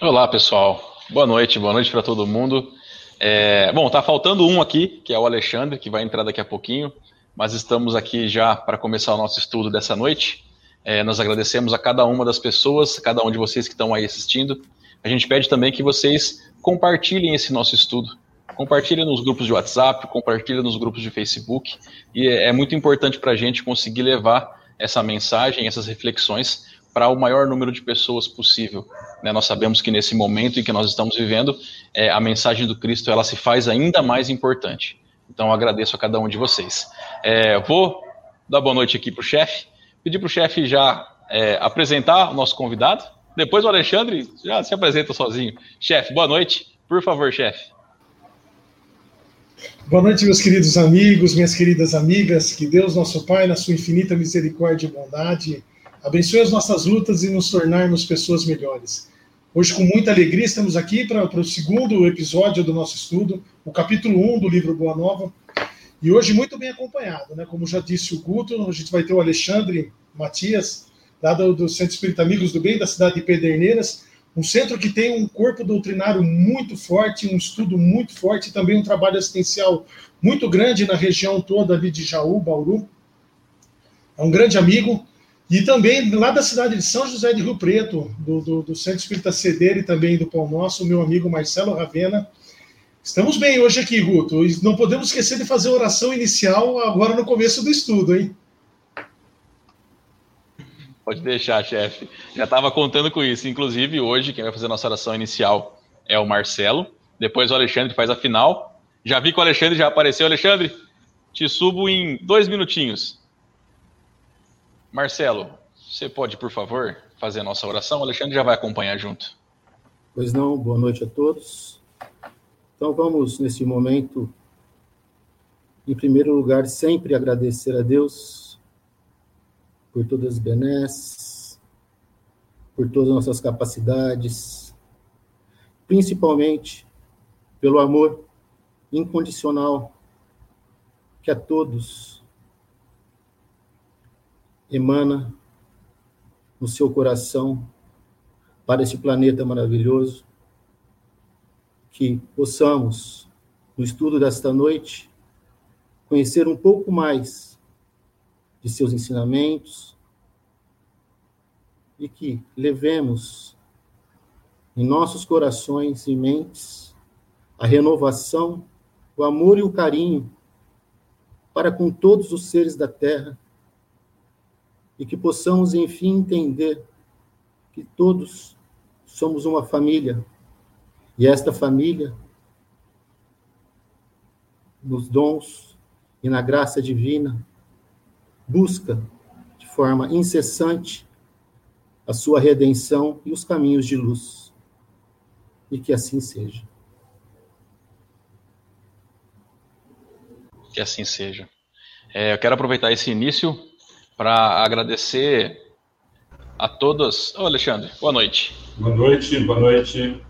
Olá, pessoal. Boa noite, boa noite para todo mundo. É, bom, tá faltando um aqui, que é o Alexandre, que vai entrar daqui a pouquinho, mas estamos aqui já para começar o nosso estudo dessa noite. É, nós agradecemos a cada uma das pessoas, cada um de vocês que estão aí assistindo. A gente pede também que vocês compartilhem esse nosso estudo. Compartilhem nos grupos de WhatsApp, compartilhem nos grupos de Facebook. E é, é muito importante para a gente conseguir levar essa mensagem, essas reflexões para o maior número de pessoas possível. Né? Nós sabemos que nesse momento em que nós estamos vivendo, é, a mensagem do Cristo ela se faz ainda mais importante. Então, agradeço a cada um de vocês. É, vou dar boa noite aqui para o chefe, pedir para o chefe já é, apresentar o nosso convidado. Depois o Alexandre já se apresenta sozinho. Chefe, boa noite. Por favor, chefe. Boa noite, meus queridos amigos, minhas queridas amigas. Que Deus, nosso Pai, na sua infinita misericórdia e bondade, Abençoe as nossas lutas e nos tornarmos pessoas melhores. Hoje, com muita alegria, estamos aqui para, o segundo episódio do nosso estudo, o capítulo 1 do livro Boa Nova. E hoje, muito bem acompanhado, né? Como já disse o Guto, a gente vai ter o Alexandre Matias, lá do, do Centro Espírita Amigos do Bem, da cidade de Pederneiras, um centro que tem um corpo doutrinário muito forte, um estudo muito forte, e também um trabalho assistencial muito grande na região toda ali de Jaú, Bauru. É um grande amigo, e também lá da cidade de São José de Rio Preto, do, do, do Centro Espírita Ceder e também do Pão Nosso, meu amigo Marcelo Ravena. Estamos bem hoje aqui, Guto. Não podemos esquecer de fazer a oração inicial agora no começo do estudo, hein? Pode deixar, chefe. Já estava contando com isso. Inclusive, hoje, quem vai fazer a nossa oração inicial é o Marcelo. Depois o Alexandre faz a final. Já vi que o Alexandre já apareceu. Alexandre, te subo em dois minutinhos. Marcelo, você pode, por favor, fazer a nossa oração? O Alexandre já vai acompanhar junto. Pois não, boa noite a todos. Então vamos, nesse momento, em primeiro lugar, sempre agradecer a Deus por todas as benesses, por todas as nossas capacidades, principalmente pelo amor incondicional que a todos emana no seu coração para esse planeta maravilhoso, que possamos, no estudo desta noite, conhecer um pouco mais de seus ensinamentos e que levemos em nossos corações e mentes a renovação, o amor e o carinho para com todos os seres da Terra e que possamos, enfim, entender que todos somos uma família e esta família, nos dons e na graça divina, busca de forma incessante a sua redenção e os caminhos de luz. E que assim seja. Que assim seja. É, eu quero aproveitar esse início para agradecer a todas. Ô, Alexandre, boa noite. Boa noite, boa noite.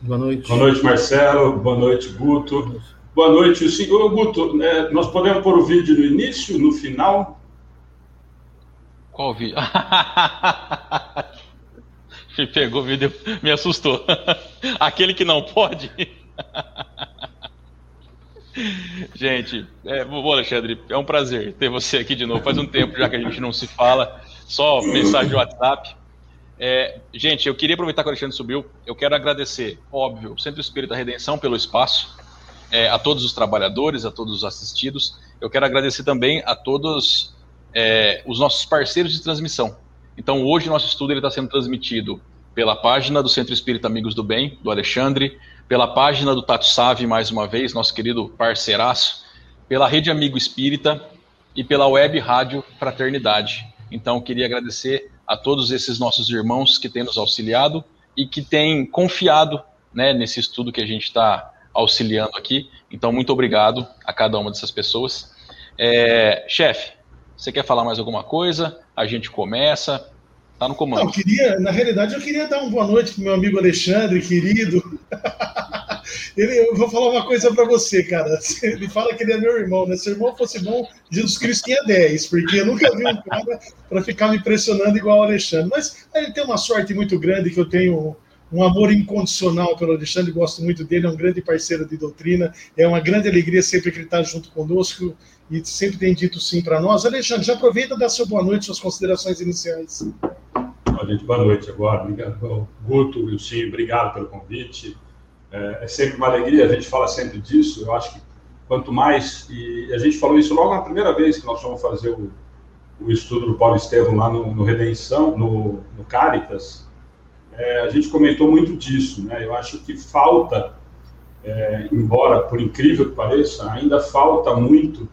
Boa noite. Boa noite, Marcelo. Boa noite, Guto. Boa noite, senhor Guto. Né, nós podemos pôr o vídeo no início, no final? Qual vídeo? me pegou o vídeo, me assustou. Aquele que não pode. Gente, é, bom, Alexandre, é um prazer ter você aqui de novo. Faz um tempo já que a gente não se fala, só mensagem de WhatsApp. É, gente, eu queria aproveitar que o Alexandre subiu. Eu quero agradecer, óbvio, o Centro Espírita Redenção pelo espaço, é, a todos os trabalhadores, a todos os assistidos. Eu quero agradecer também a todos é, os nossos parceiros de transmissão. Então, hoje, nosso estudo está sendo transmitido pela página do Centro Espírita Amigos do Bem, do Alexandre, pela página do Tato Save, mais uma vez, nosso querido parceiraço, pela Rede Amigo Espírita e pela Web Rádio Fraternidade. Então, queria agradecer a todos esses nossos irmãos que têm nos auxiliado e que têm confiado né, nesse estudo que a gente está auxiliando aqui. Então, muito obrigado a cada uma dessas pessoas. É, chefe, você quer falar mais alguma coisa? A gente começa. Tá no comando. Não, queria, na realidade, eu queria dar uma boa noite pro meu amigo Alexandre, querido. Ele, eu vou falar uma coisa para você, cara. Ele fala que ele é meu irmão, né? Se o irmão fosse bom, Jesus Cristo tinha 10, porque eu nunca vi um cara para ficar me impressionando igual o Alexandre. Mas ele tem uma sorte muito grande que eu tenho um amor incondicional pelo Alexandre, gosto muito dele, é um grande parceiro de doutrina, é uma grande alegria sempre que ele está junto conosco e sempre tem dito sim para nós. Alexandre, já aproveita e dá sua boa noite, suas considerações iniciais. Gente, boa noite agora. Obrigado, Guto, Wilson, obrigado pelo convite. É, é sempre uma alegria, a gente fala sempre disso. Eu acho que quanto mais, e a gente falou isso logo na primeira vez que nós fomos fazer o, o estudo do Paulo Estevam lá no, no Redenção, no, no Caritas, é, a gente comentou muito disso, né? Eu acho que falta, é, embora por incrível que pareça, ainda falta muito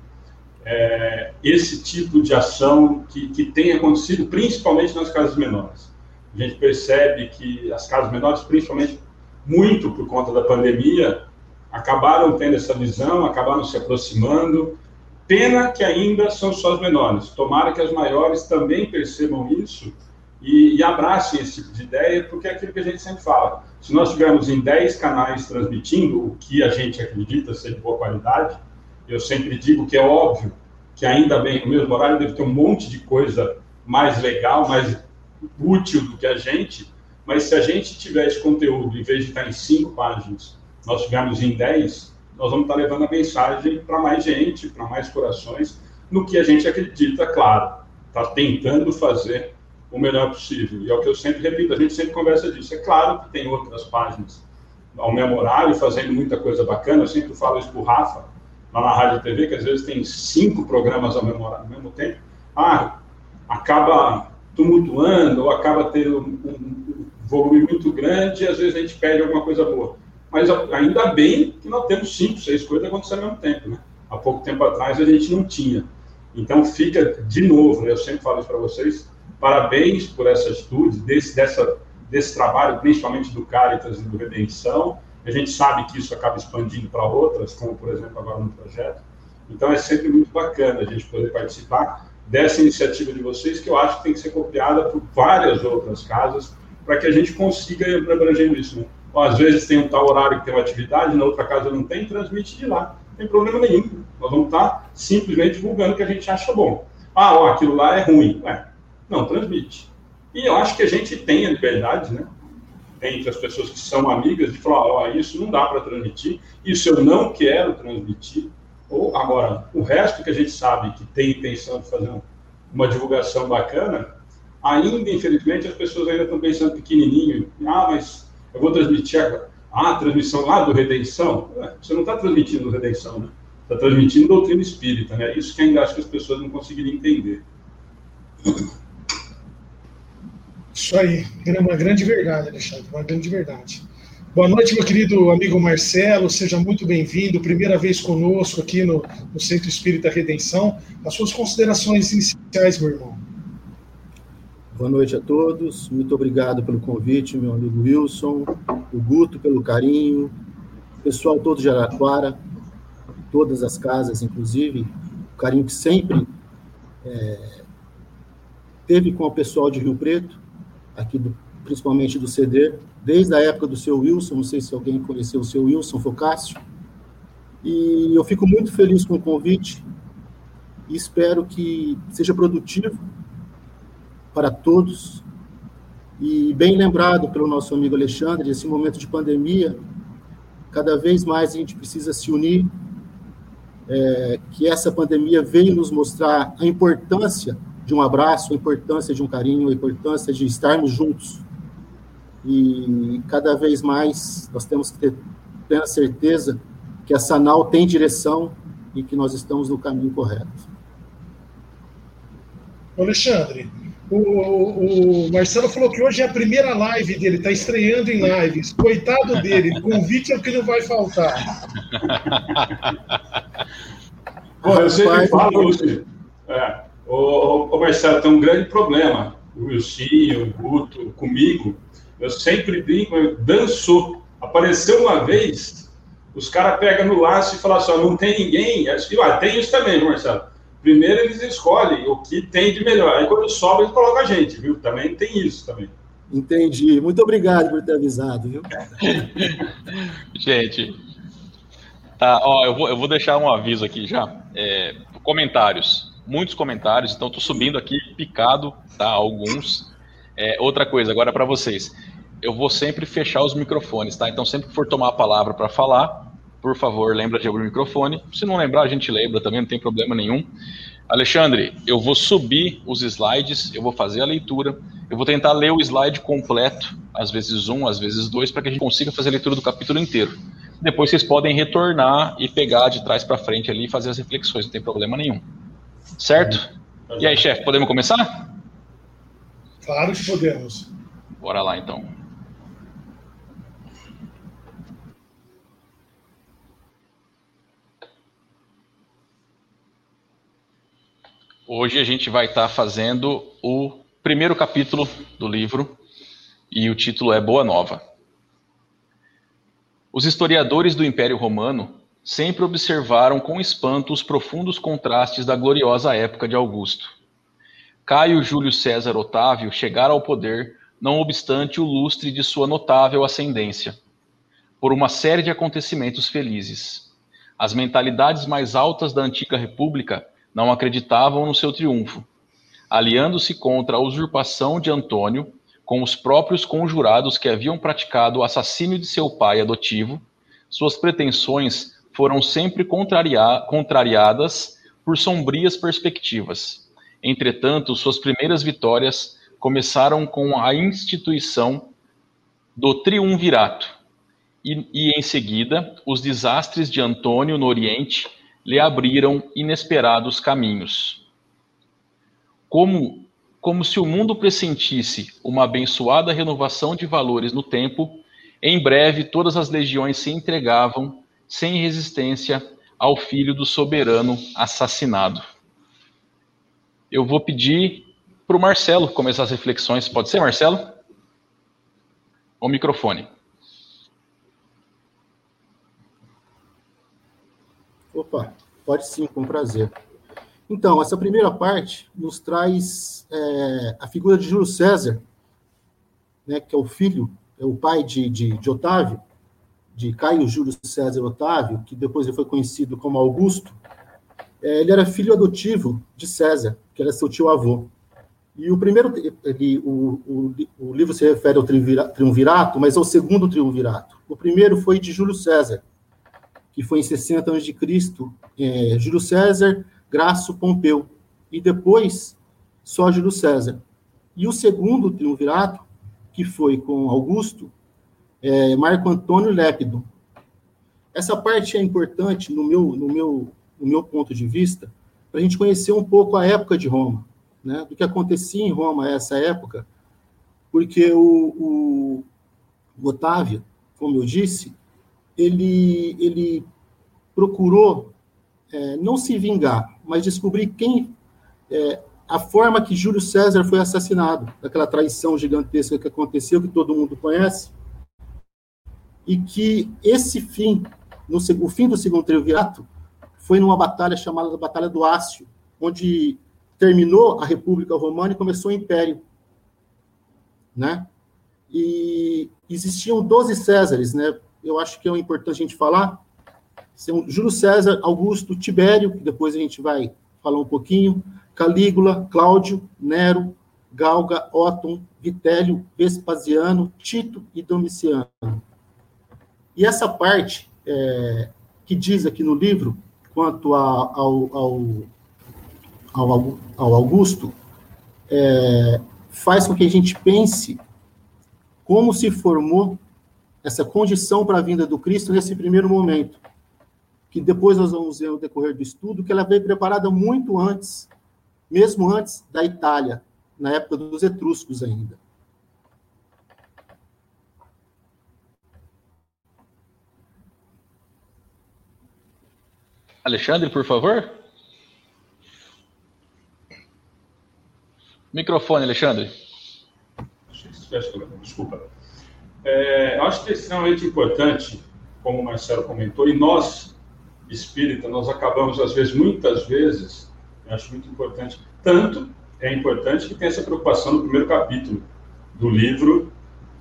é, esse tipo de ação que, que tem acontecido, principalmente nas casas menores. A gente percebe que as casas menores, principalmente muito por conta da pandemia, acabaram tendo essa visão, acabaram se aproximando. Pena que ainda são só as menores. Tomara que as maiores também percebam isso e, e abracem esse tipo de ideia, porque é aquilo que a gente sempre fala. Se nós tivermos em 10 canais transmitindo o que a gente acredita ser de boa qualidade, eu sempre digo que é óbvio que ainda bem, no mesmo horário deve ter um monte de coisa mais legal, mais útil do que a gente, mas se a gente tiver esse conteúdo, em vez de estar em cinco páginas, nós tivermos em 10, nós vamos estar levando a mensagem para mais gente, para mais corações, no que a gente acredita, claro, está tentando fazer o melhor possível. E é o que eu sempre repito, a gente sempre conversa disso. É claro que tem outras páginas ao mesmo horário, fazendo muita coisa bacana, eu sempre falo isso para o Rafa, lá na Rádio TV, que às vezes tem cinco programas ao mesmo, ao mesmo tempo. Ah, acaba tumultuando, ou acaba tendo um, um volume muito grande, e às vezes a gente perde alguma coisa boa. Mas ainda bem que nós temos cinco, seis coisas acontecendo ao mesmo tempo, né? Há pouco tempo atrás a gente não tinha. Então fica, de novo, né, eu sempre falo isso para vocês, Parabéns por essa atitude, desse, dessa, desse trabalho, principalmente do Caritas e do Redenção. A gente sabe que isso acaba expandindo para outras, como, por exemplo, agora no projeto. Então, é sempre muito bacana a gente poder participar dessa iniciativa de vocês, que eu acho que tem que ser copiada por várias outras casas, para que a gente consiga ir abrangendo isso. Né? Ou, às vezes tem um tal horário que tem uma atividade, na outra casa não tem, transmite de lá. Não tem problema nenhum. Nós vamos estar simplesmente divulgando o que a gente acha bom. Ah, ó, aquilo lá é ruim. Ué, não transmite. E eu acho que a gente tem a liberdade, né? Entre as pessoas que são amigas, de falar: ó, oh, isso não dá para transmitir, isso eu não quero transmitir. Ou, agora, o resto que a gente sabe que tem intenção de fazer uma divulgação bacana, ainda, infelizmente, as pessoas ainda estão pensando pequenininho. Ah, mas eu vou transmitir agora. Ah, transmissão lá do Redenção. Você não está transmitindo Redenção, né? Está transmitindo doutrina espírita, né? Isso que ainda acho que as pessoas não conseguiriam entender. Isso aí, uma grande verdade, Alexandre, uma grande verdade. Boa noite, meu querido amigo Marcelo, seja muito bem-vindo, primeira vez conosco aqui no, no Centro Espírita Redenção. As suas considerações iniciais, meu irmão. Boa noite a todos, muito obrigado pelo convite, meu amigo Wilson, o Guto pelo carinho, pessoal todo de Araquara, todas as casas, inclusive, o carinho que sempre é, teve com o pessoal de Rio Preto, aqui do, principalmente do CD, desde a época do seu Wilson, não sei se alguém conheceu o seu Wilson Focácio, e eu fico muito feliz com o convite e espero que seja produtivo para todos. E bem lembrado pelo nosso amigo Alexandre, esse momento de pandemia, cada vez mais a gente precisa se unir, é, que essa pandemia veio nos mostrar a importância de um abraço, a importância de um carinho, a importância de estarmos juntos. E cada vez mais nós temos que ter plena certeza que a Sanal tem direção e que nós estamos no caminho correto. Alexandre, o, o, Marcelo falou que hoje é a primeira live dele, está estreando em lives. Coitado dele, convite é o que não vai faltar. Bom, eu sempre falo, Luciano. É, Ô, ô, Marcelo, tem um grande problema. O Wilson, o Guto, comigo. Eu sempre brinco, dançou. Apareceu uma vez, os caras pegam no laço e falam assim: não tem ninguém. Eu, ah, tem isso também, Marcelo. Primeiro eles escolhem o que tem de melhor. Aí quando sobe, eles colocam a gente, viu? Também tem isso também. Entendi. Muito obrigado por ter avisado, viu? gente, tá, ó, eu vou, eu vou deixar um aviso aqui já. É, comentários muitos comentários, então estou subindo aqui picado, tá? Alguns. É, outra coisa, agora para vocês. eu vou sempre fechar os microfones, tá? Então, sempre que for tomar a palavra para falar, por favor, lembra de abrir o microfone. Se não lembrar, a gente lembra também, não tem problema nenhum. Alexandre, eu vou subir os slides, eu vou fazer a leitura, eu vou tentar ler o slide completo, às vezes um, às vezes dois, para que a gente consiga fazer a leitura do capítulo inteiro. Depois vocês podem retornar e pegar de trás para frente ali e fazer as reflexões, não tem problema nenhum. Certo? E aí, chefe, podemos começar? Claro que podemos. Bora lá, então. Hoje a gente vai estar tá fazendo o primeiro capítulo do livro e o título é Boa Nova. Os historiadores do Império Romano sempre observaram com espanto os profundos contrastes da gloriosa época de Augusto. Caio Júlio César Otávio chegara ao poder, não obstante o lustre de sua notável ascendência, por uma série de acontecimentos felizes. As mentalidades mais altas da antiga república não acreditavam no seu triunfo. Aliando-se contra a usurpação de Antônio, com os próprios conjurados que haviam praticado o assassínio de seu pai adotivo, suas pretensões foram sempre contraria contrariadas por sombrias perspectivas. Entretanto, suas primeiras vitórias começaram com a instituição do triunvirato, e, e em seguida, os desastres de Antônio no Oriente lhe abriram inesperados caminhos. Como, como se o mundo pressentisse uma abençoada renovação de valores no tempo, em breve todas as legiões se entregavam, sem resistência, ao filho do soberano assassinado. Eu vou pedir para o Marcelo começar as reflexões. Pode ser, Marcelo? O microfone. Opa, pode sim, com prazer. Então, essa primeira parte nos traz é, a figura de Júlio César, né, que é o filho, é o pai de, de, de Otávio, de Caio Júlio César Otávio, que depois ele foi conhecido como Augusto. É, ele era filho adotivo de César, que era seu tio-avô. E o primeiro, ele, o, o, o, livro se refere ao triunvirato, mas ao segundo triunvirato. O primeiro foi de Júlio César, que foi em 60 a.C., é, Júlio César, Graço, Pompeu, e depois só Júlio César. E o segundo triunvirato, que foi com Augusto, é, Marco Antônio Lépido. Essa parte é importante, no meu, no meu, no meu ponto de vista, para a gente conhecer um pouco a época de Roma, né, do que acontecia em Roma nessa época, porque o, o Otávio, como eu disse, ele, ele procurou é, não se vingar, mas descobrir quem, é, a forma que Júlio César foi assassinado, daquela traição gigantesca que aconteceu, que todo mundo conhece, e que esse fim, no, o fim do segundo triunvirato, foi numa batalha chamada Batalha do Ácio, onde terminou a República Romana e começou o Império, né? E existiam 12 Césares, né? eu acho que é importante a gente falar, são Júlio César, Augusto, Tibério, que depois a gente vai falar um pouquinho, Calígula, Cláudio, Nero, Galga, Otton, Vitélio, Vespasiano, Tito e Domiciano. E essa parte é, que diz aqui no livro, quanto a, ao, ao, ao, ao, Augusto, é, faz com que a gente pense como se formou essa condição para a vinda do Cristo nesse primeiro momento, que depois nós vamos ver no decorrer do estudo, que ela veio preparada muito antes, mesmo antes da Itália, na época dos etruscos ainda. Alexandre, por favor. Microfone, Alexandre. Desculpa. É, eu acho que é extremamente importante, como o Marcelo comentou, e nós, espírita, nós acabamos, às vezes, muitas vezes, eu acho muito importante, tanto é importante que tem essa preocupação no primeiro capítulo do livro,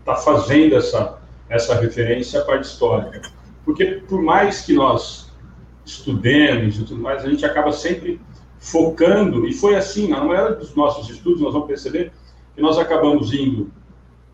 está fazendo essa, essa referência à parte histórica. Porque, por mais que nós estudemos e tudo mais, a gente acaba sempre focando, e foi assim, na maioria dos nossos estudos, nós vamos perceber que nós acabamos indo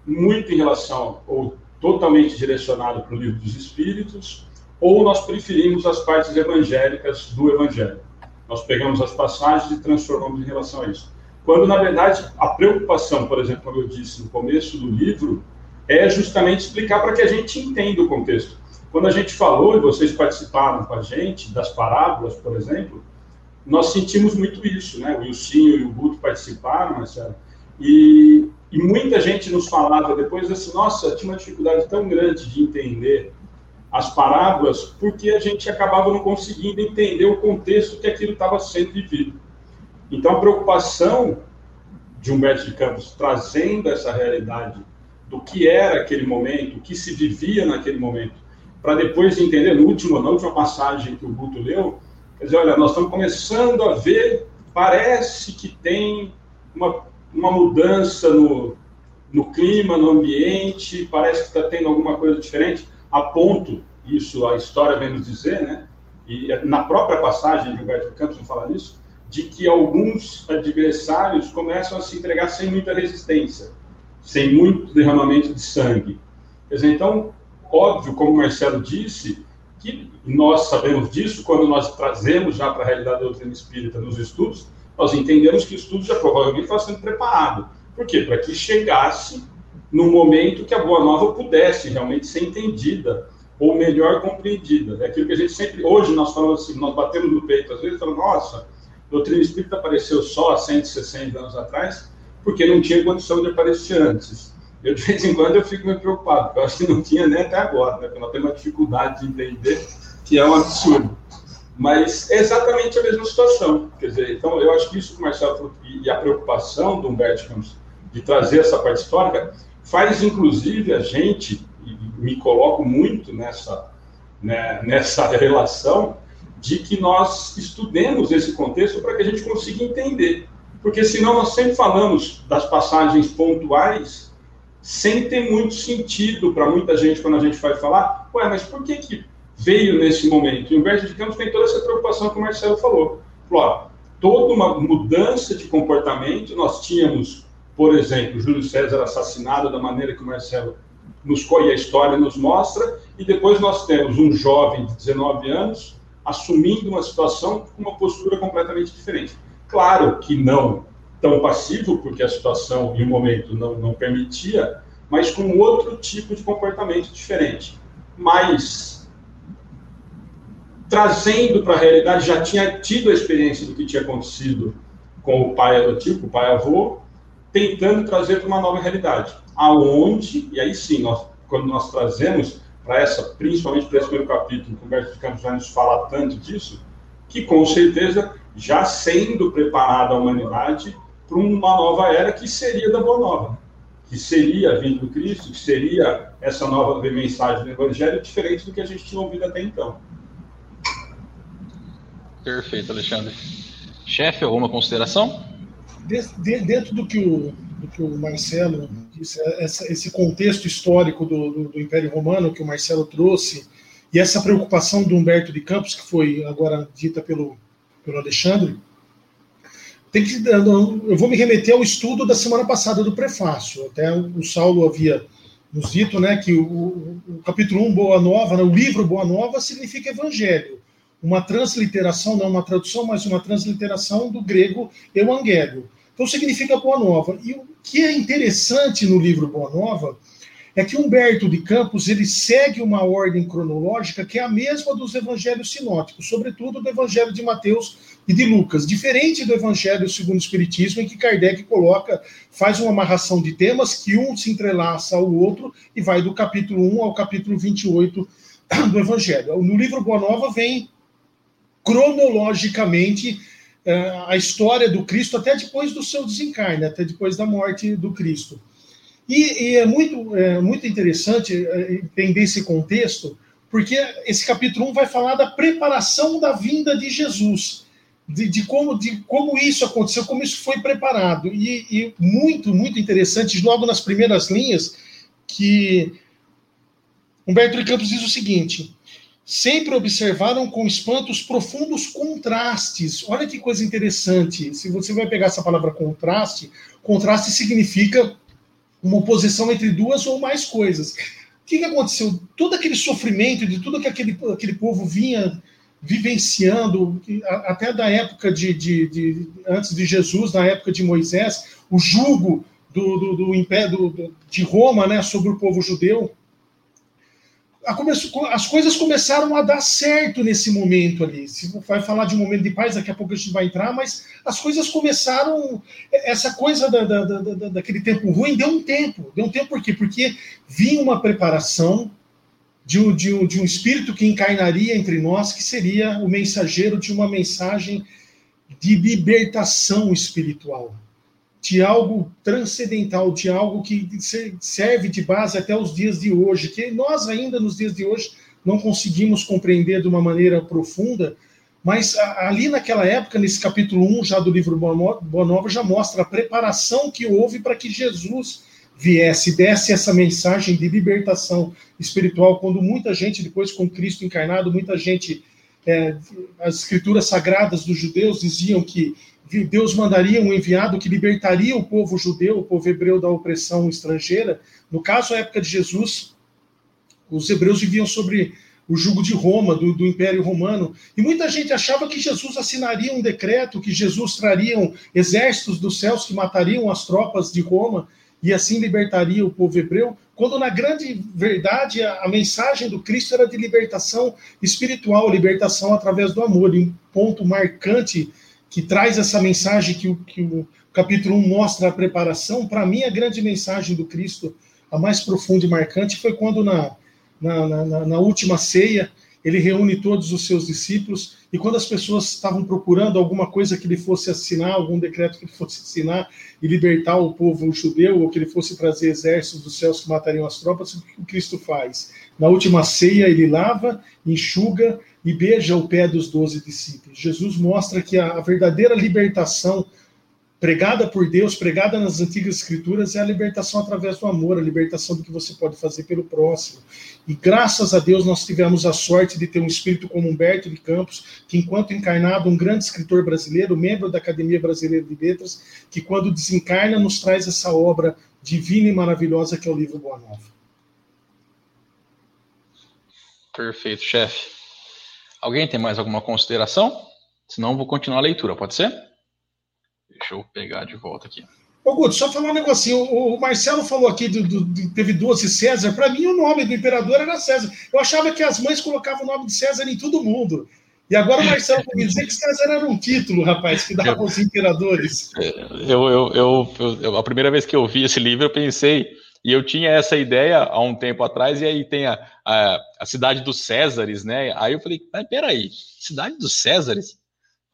muito em relação, ou totalmente direcionado para o livro dos Espíritos, ou nós preferimos as partes evangélicas do Evangelho. Nós pegamos as passagens e transformamos em relação a isso. Quando, na verdade, a preocupação, por exemplo, como eu disse no começo do livro, é justamente explicar para que a gente entenda o contexto. Quando a gente falou, e vocês participaram com a gente, das parábolas, por exemplo, nós sentimos muito isso, né? O Ilcinho e o Guto participaram, Marcelo, e, e muita gente nos falava depois assim, nossa, tinha uma dificuldade tão grande de entender as parábolas, porque a gente acabava não conseguindo entender o contexto que aquilo estava sendo vivido. Então, a preocupação de Humberto de Campos trazendo essa realidade do que era aquele momento, o que se vivia naquele momento, para depois entender, no último, na última passagem que o Guto leu, quer dizer, olha, nós estamos começando a ver, parece que tem uma, uma mudança no, no clima, no ambiente, parece que está tendo alguma coisa diferente, a ponto, isso a história vem nos dizer, né? E na própria passagem de Humberto Campos fala isso, de que alguns adversários começam a se entregar sem muita resistência, sem muito derramamento de sangue. Quer dizer, então, óbvio, como o Marcelo disse, que nós sabemos disso quando nós trazemos já para a realidade da doutrina espírita nos estudos, nós entendemos que o estudo já provavelmente está sendo preparado. Por quê? Para que chegasse no momento que a Boa Nova pudesse realmente ser entendida ou melhor compreendida. É aquilo que a gente sempre, hoje nós falamos assim, nós batemos no peito às vezes, falamos, nossa, doutrina espírita apareceu só há 160 anos atrás, porque não tinha condição de aparecer antes eu de vez em quando eu fico meio preocupado, porque eu acho que não tinha nem até agora, né? porque nós temos uma dificuldade de entender que é um absurdo. Mas é exatamente a mesma situação. Quer dizer, então eu acho que isso que o Marcelo falou, e a preocupação do Humberto Campos de trazer essa parte histórica, faz inclusive a gente, e me coloco muito nessa, né, nessa relação, de que nós estudemos esse contexto para que a gente consiga entender. Porque senão nós sempre falamos das passagens pontuais sem ter muito sentido para muita gente quando a gente vai falar, ué, mas por que, que veio nesse momento? E o Humberto de Campos tem toda essa preocupação que o Marcelo falou. Ó, toda uma mudança de comportamento, nós tínhamos, por exemplo, Júlio César assassinado da maneira que o Marcelo nos e a história nos mostra, e depois nós temos um jovem de 19 anos assumindo uma situação com uma postura completamente diferente. Claro que não tão passivo, porque a situação e o momento não, não permitia, mas com outro tipo de comportamento diferente. Mas trazendo para a realidade, já tinha tido a experiência do que tinha acontecido com o pai adotivo, o pai avô, tentando trazer para uma nova realidade. Aonde, e aí sim, nós, quando nós trazemos para essa, principalmente para esse primeiro capítulo, o Humberto de Campos vai nos falar tanto disso, que com certeza, já sendo preparada a humanidade para uma nova era que seria da Boa Nova, que seria a vinda do Cristo, que seria essa nova mensagem do Evangelho, diferente do que a gente tinha ouvido até então. Perfeito, Alexandre. Chefe, alguma consideração? Dentro do que o, do que o Marcelo disse, esse contexto histórico do, do, do Império Romano que o Marcelo trouxe, e essa preocupação do Humberto de Campos, que foi agora dita pelo, pelo Alexandre, tem que, eu vou me remeter ao estudo da semana passada do prefácio. Até o Saulo havia nos dito né, que o, o capítulo 1, Boa Nova, né, o livro Boa Nova, significa evangelho. Uma transliteração, não uma tradução, mas uma transliteração do grego Evangelho. Então significa Boa Nova. E o que é interessante no livro Boa Nova é que Humberto de Campos ele segue uma ordem cronológica que é a mesma dos evangelhos sinóticos, sobretudo do evangelho de Mateus e de Lucas, diferente do Evangelho segundo o Espiritismo, em que Kardec coloca, faz uma amarração de temas que um se entrelaça ao outro e vai do capítulo 1 ao capítulo 28 do Evangelho. No livro Boa Nova vem cronologicamente eh, a história do Cristo até depois do seu desencarne, até depois da morte do Cristo. E, e é, muito, é muito interessante eh, entender esse contexto, porque esse capítulo 1 vai falar da preparação da vinda de Jesus de, de, como, de como isso aconteceu, como isso foi preparado. E, e, muito, muito interessante, logo nas primeiras linhas, que Humberto de Campos diz o seguinte: sempre observaram com espanto os profundos contrastes. Olha que coisa interessante. Se você vai pegar essa palavra contraste, contraste significa uma oposição entre duas ou mais coisas. O que, que aconteceu? Todo aquele sofrimento de tudo que aquele, aquele povo vinha vivenciando, até da época de, de, de, antes de Jesus, na época de Moisés, o jugo do, do, do império do, de Roma, né, sobre o povo judeu. As coisas começaram a dar certo nesse momento ali. Se vai falar de um momento de paz, daqui a pouco a gente vai entrar, mas as coisas começaram. Essa coisa da, da, da, daquele tempo ruim deu um tempo. Deu um tempo por quê? Porque vinha uma preparação de um, de, um, de um espírito que encarnaria entre nós, que seria o mensageiro de uma mensagem de libertação espiritual, de algo transcendental, de algo que serve de base até os dias de hoje, que nós ainda nos dias de hoje não conseguimos compreender de uma maneira profunda, mas ali naquela época, nesse capítulo 1 já do livro Boa Nova, já mostra a preparação que houve para que Jesus viesse, desse essa mensagem de libertação espiritual, quando muita gente, depois com Cristo encarnado, muita gente, é, as escrituras sagradas dos judeus diziam que Deus mandaria um enviado que libertaria o povo judeu, o povo hebreu da opressão estrangeira. No caso, a época de Jesus, os hebreus viviam sobre o jugo de Roma, do, do, Império Romano. E muita gente achava que Jesus assinaria um decreto, que Jesus traria exércitos dos céus que matariam as tropas de Roma e assim libertaria o povo hebreu, quando na grande verdade a, a, mensagem do Cristo era de libertação espiritual, libertação através do amor. E um ponto marcante que traz essa mensagem que o, que o capítulo 1 mostra a preparação, para mim a grande mensagem do Cristo, a mais profunda e marcante, foi quando na, na, na, na última ceia ele reúne todos os seus discípulos, e quando as pessoas estavam procurando alguma coisa que ele fosse assinar, algum decreto que ele fosse assinar e libertar o povo judeu, ou que ele fosse trazer exércitos dos céus que matariam as tropas, o que o Cristo faz? Na última ceia, ele lava, enxuga e beija o pé dos doze discípulos. Jesus mostra que a verdadeira libertação pregada por Deus, pregada nas antigas escrituras, é a libertação através do amor, a libertação do que você pode fazer pelo próximo. E graças a Deus nós tivemos a sorte de ter um espírito como Humberto de Campos, que enquanto encarnado, um grande escritor brasileiro, membro da Academia Brasileira de Letras, que quando desencarna nos traz essa obra divina e maravilhosa que é o livro Boa Nova. Perfeito, chefe. Alguém tem mais alguma consideração? Senão vou continuar a leitura, pode ser? Deixa eu pegar de volta aqui. Ô, Guto, só falar um negocinho. O, Marcelo falou aqui do, do, teve 12 César. Para mim, o nome do imperador era César. Eu achava que as mães colocavam o nome de César em todo mundo. E agora o Marcelo me dizer que César era um título, rapaz, que dava aos imperadores. Eu, eu, eu, eu, a primeira vez que eu vi esse livro, eu pensei, e eu tinha essa ideia há um tempo atrás, e aí tem a, a, a cidade dos Césares, né? Aí eu falei, mas peraí, cidade dos Césares?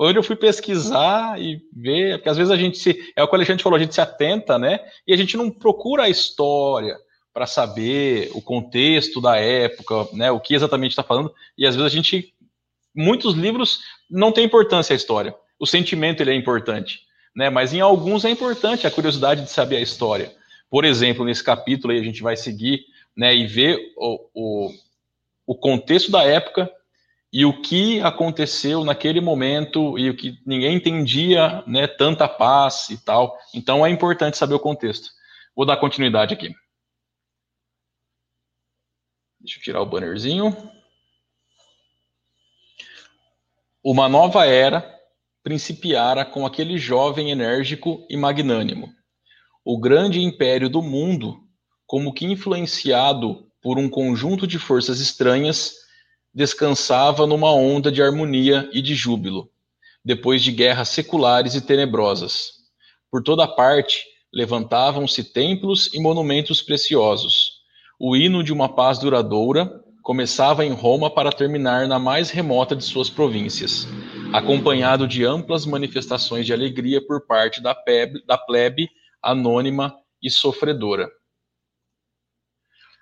Onde eu fui pesquisar e ver, porque às vezes a gente se, é o que o Alexandre falou, a gente se atenta, né? E a gente não procura a história para saber o contexto da época, né? O que exatamente está falando. E às vezes a gente, muitos livros não tem importância a história. O sentimento ele é importante, né? Mas em alguns é importante a curiosidade de saber a história. Por exemplo, nesse capítulo aí a gente vai seguir, né? E ver o, o, o contexto da época e o que aconteceu naquele momento e o que ninguém entendia, né, tanta paz e tal. Então é importante saber o contexto. Vou dar continuidade aqui. Deixa eu tirar o bannerzinho. Uma nova era principiara com aquele jovem enérgico e magnânimo. O grande império do mundo, como que influenciado por um conjunto de forças estranhas, descansava numa onda de harmonia e de júbilo, depois de guerras seculares e tenebrosas. Por toda parte levantavam-se templos e monumentos preciosos. O hino de uma paz duradoura começava em Roma para terminar na mais remota de suas províncias, acompanhado de amplas manifestações de alegria por parte da plebe, da plebe anônima e sofredora.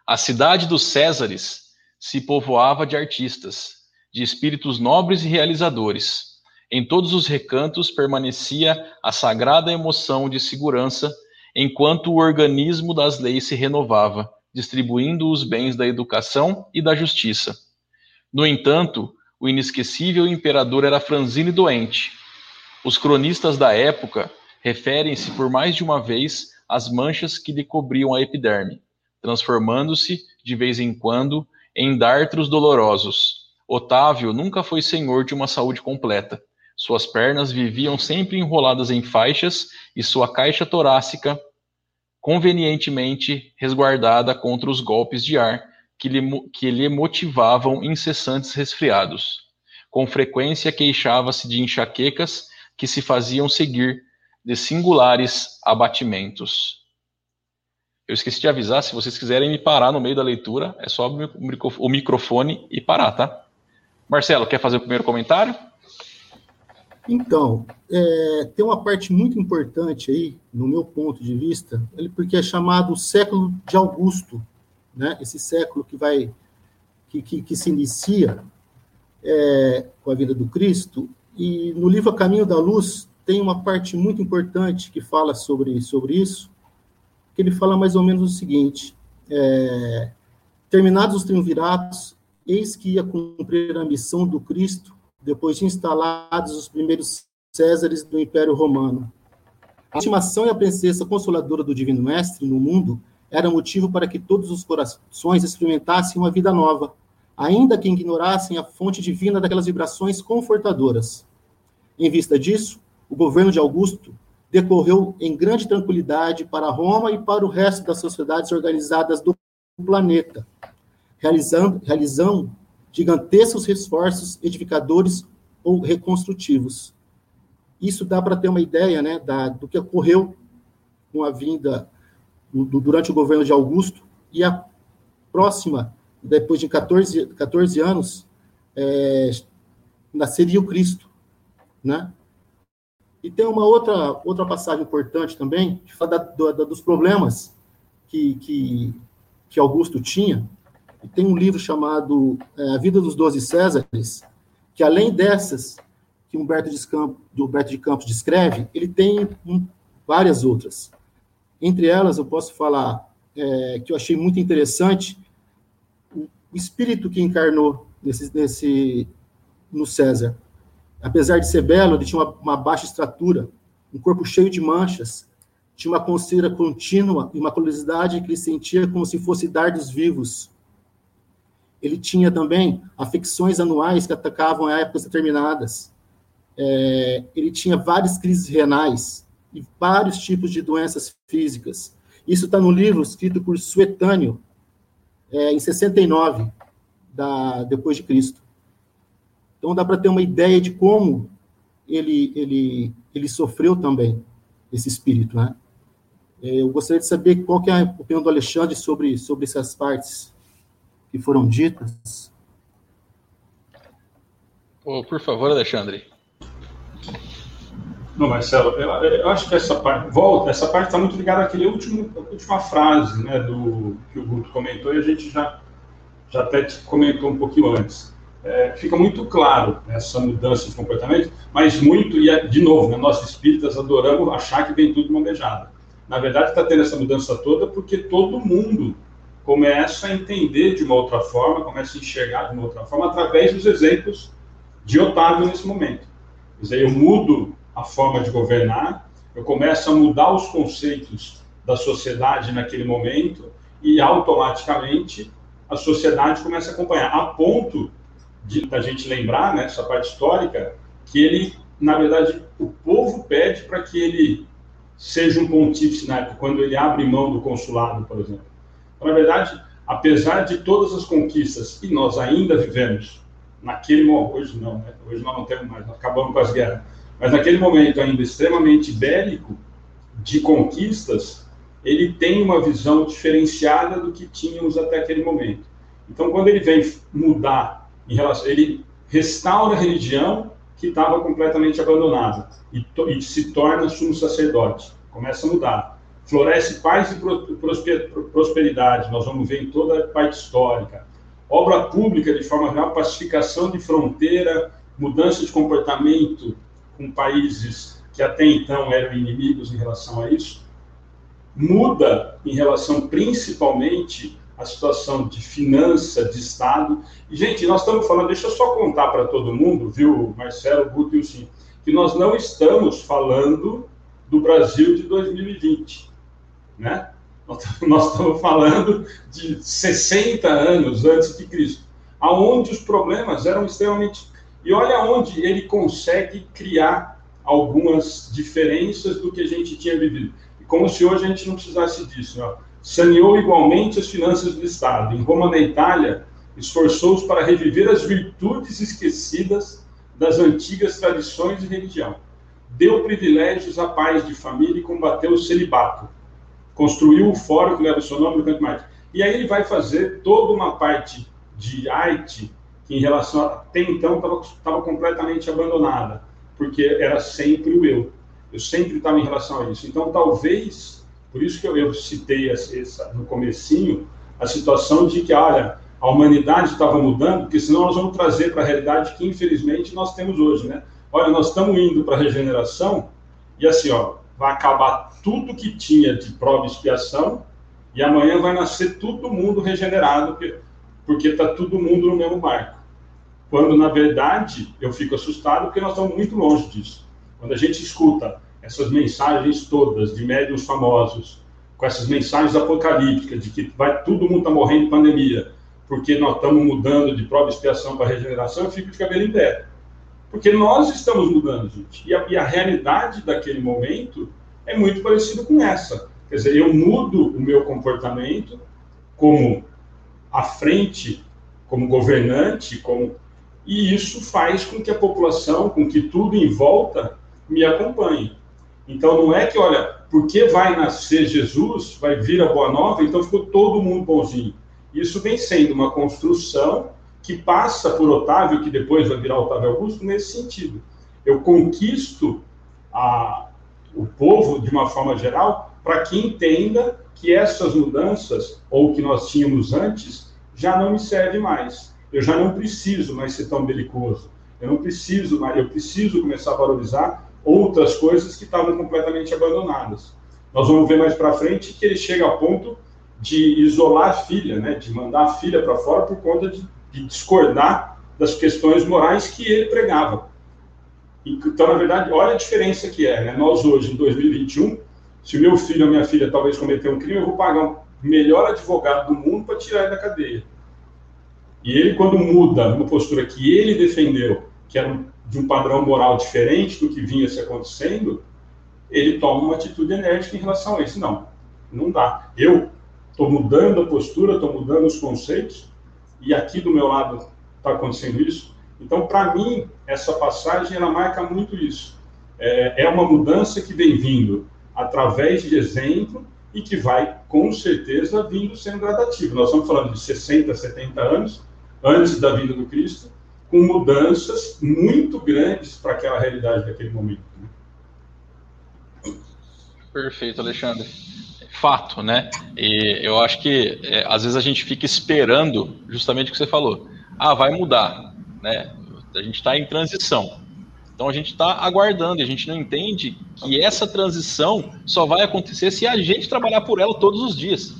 A cidade dos Césares se povoava de artistas, de espíritos nobres e realizadores. Em todos os recantos permanecia a sagrada emoção de segurança, enquanto o organismo das leis se renovava, distribuindo os bens da educação e da justiça. No entanto, o inesquecível imperador era franzino e doente. Os cronistas da época referem-se por mais de uma vez as manchas que lhe cobriam a epiderme, transformando-se, de vez em quando, em dartros dolorosos. Otávio nunca foi senhor de uma saúde completa. Suas pernas viviam sempre enroladas em faixas e sua caixa torácica convenientemente resguardada contra os golpes de ar que lhe, que lhe motivavam incessantes resfriados. Com frequência queixava-se de enxaquecas que se faziam seguir de singulares abatimentos. Eu esqueci de avisar, se vocês quiserem me parar no meio da leitura, é só o microfone e parar, tá? Marcelo, quer fazer o primeiro comentário? Então, é, tem uma parte muito importante aí, no meu ponto de vista, porque é chamado século de Augusto, né? Esse século que vai, que, que, que se inicia é, com a vida do Cristo, e no livro A Caminho da Luz tem uma parte muito importante que fala sobre, sobre isso, que ele fala mais ou menos o seguinte, é, terminados os triunviratos, eis que ia cumprir a missão do Cristo, depois de instalados os primeiros Césares do Império Romano. A estimação e a presença consoladora do Divino Mestre no mundo era motivo para que todos os corações experimentassem uma vida nova, ainda que ignorassem a fonte divina daquelas vibrações confortadoras. Em vista disso, o governo de Augusto decorreu em grande tranquilidade para Roma e para o resto das sociedades organizadas do planeta, realizando, realizando gigantescos esforços edificadores ou reconstrutivos. Isso dá para ter uma ideia né, da, do que ocorreu com a vinda do, durante o governo de Augusto e a próxima depois de 14, 14 anos, é, nasceria o Cristo, né? E tem uma outra, outra passagem importante também, que fala da, da, dos problemas que, que, que, Augusto tinha. E tem um livro chamado é, A Vida dos Doze Césares, que além dessas que Humberto de Campos, Humberto de Campos descreve, ele tem um, várias outras. Entre elas, eu posso falar é, que eu achei muito interessante, o espírito que encarnou nesse, nesse, no César. Apesar de ser belo, ele tinha uma, uma baixa estatura, um corpo cheio de manchas, tinha uma conceira contínua e uma curiosidade que ele sentia como se fosse dardos vivos. Ele tinha também afecções anuais que atacavam a épocas determinadas. É, ele tinha várias crises renais e vários tipos de doenças físicas. Isso está no livro escrito por Suetânio, é, em 69 da, depois de Cristo. Então dá para ter uma ideia de como ele, ele, ele sofreu também esse espírito, né? É, eu gostaria de saber qual que é a opinião do Alexandre sobre, sobre essas partes que foram ditas. Oh, por favor, Alexandre. Não, Marcelo, eu, eu, acho que essa parte, volta, essa parte está muito ligada àquele último, última frase, né, do que o Guto comentou e a gente já, já até comentou um pouquinho antes. É, fica muito claro essa mudança de comportamento, mas muito, e de novo, né, nós espíritas adoramos achar que vem tudo uma beijada. Na verdade, está tendo essa mudança toda porque todo mundo começa a entender de uma outra forma, começa a enxergar de uma outra forma, através dos exemplos de Otávio nesse momento. Quer dizer, eu mudo a forma de governar, eu começo a mudar os conceitos da sociedade naquele momento e automaticamente a sociedade começa a acompanhar, a ponto da gente lembrar, né, essa parte histórica, que ele, na verdade, o povo pede para que ele seja um pontífice na época, quando ele abre mão do consulado, por exemplo. Então, na verdade, apesar de todas as conquistas, e nós ainda vivemos naquele momento, hoje não, né? hoje nós não temos mais, nós acabamos com as guerras, mas naquele momento ainda extremamente bélico, de conquistas, ele tem uma visão diferenciada do que tínhamos até aquele momento. Então, quando ele vem mudar relação, ele restaura a religião que estava completamente abandonada e, e, se torna sumo sacerdote, começa a mudar. Floresce paz e prosperidade, nós vamos ver em toda a parte histórica. Obra pública de forma geral, pacificação de fronteira, mudança de comportamento com países que até então eram inimigos em relação a isso, muda em relação principalmente à situação de finança, de Estado. E, gente, nós estamos falando, deixa eu só contar para todo mundo, viu, Marcelo, Guto e o Sim, que nós não estamos falando do Brasil de 2020. né? Nós estamos falando de 60 anos antes de Cristo, aonde os problemas eram extremamente. E olha onde ele consegue criar algumas diferenças do que a gente tinha vivido. Como se hoje a gente não precisasse disso. Ó. Saneou igualmente as finanças do Estado. Em Roma, na Itália, esforçou-se para reviver as virtudes esquecidas das antigas tradições de religião. Deu privilégios à paz de família e combateu o celibato construiu o fórum que leva o seu nome no Canto mais. E aí ele vai fazer toda uma parte de arte que, em relação a, até então, estava completamente abandonada, porque era sempre o eu. Eu sempre estava em relação a isso. Então, talvez, por isso que eu, eu citei essa, no comecinho, a situação de que, olha, a humanidade estava mudando, porque senão nós vamos trazer para a realidade que, infelizmente, nós temos hoje, né? Olha, nós estamos indo para a regeneração e assim, ó, vai acabar tudo que tinha de prova e expiação e amanhã vai nascer todo mundo regenerado, porque está todo mundo no mesmo barco. Quando, na verdade, eu fico assustado porque nós estamos muito longe disso. Quando a gente escuta essas mensagens todas de médiums famosos, com essas mensagens apocalípticas de que vai todo mundo está morrendo de pandemia, porque nós estamos mudando de prova expiação para regeneração, eu fico de cabelo em pé. Porque nós estamos mudando, gente. E a, e a realidade daquele momento é muito parecido com essa. Quer dizer, eu mudo o meu comportamento como à frente, como governante, como e isso faz com que a população, com que tudo em volta me acompanhe. Então não é que, olha, porque vai nascer Jesus, vai vir a boa nova, então ficou todo mundo bonzinho. Isso vem sendo uma construção que passa por Otávio, que depois vai virar Otávio Augusto, nesse sentido. Eu conquisto a, o povo, de uma forma geral, para que entenda que essas mudanças, ou que nós tínhamos antes, já não me serve mais. Eu já não preciso mais ser tão belicoso. Eu não preciso mais, eu preciso começar a valorizar outras coisas que estavam completamente abandonadas. Nós vamos ver mais para frente que ele chega a ponto de isolar a filha, né, de mandar a filha para fora por conta de de discordar das questões morais que ele pregava. Então, na verdade, olha a diferença que é. Né? Nós hoje, em 2021, se o meu filho ou minha filha talvez cometer um crime, eu vou pagar o melhor advogado do mundo para tirar ele da cadeia. E ele, quando muda uma postura que ele defendeu, que era de um padrão moral diferente do que vinha se acontecendo, ele toma uma atitude enérgica em relação a isso. Não, não dá. Eu estou mudando a postura, estou mudando os conceitos, e aqui do meu lado está acontecendo isso. Então, para mim, essa passagem ela marca muito isso. É, é uma mudança que vem vindo através de exemplo e que vai, com certeza, vindo sendo gradativo. Nós estamos falando de 60, 70 anos antes da vinda do Cristo, com mudanças muito grandes para aquela realidade daquele momento. Né? Perfeito, Alexandre fato, né? E eu acho que é, às vezes a gente fica esperando justamente o que você falou. Ah, vai mudar, né? A gente está em transição. Então a gente está aguardando a gente não entende que essa transição só vai acontecer se a gente trabalhar por ela todos os dias.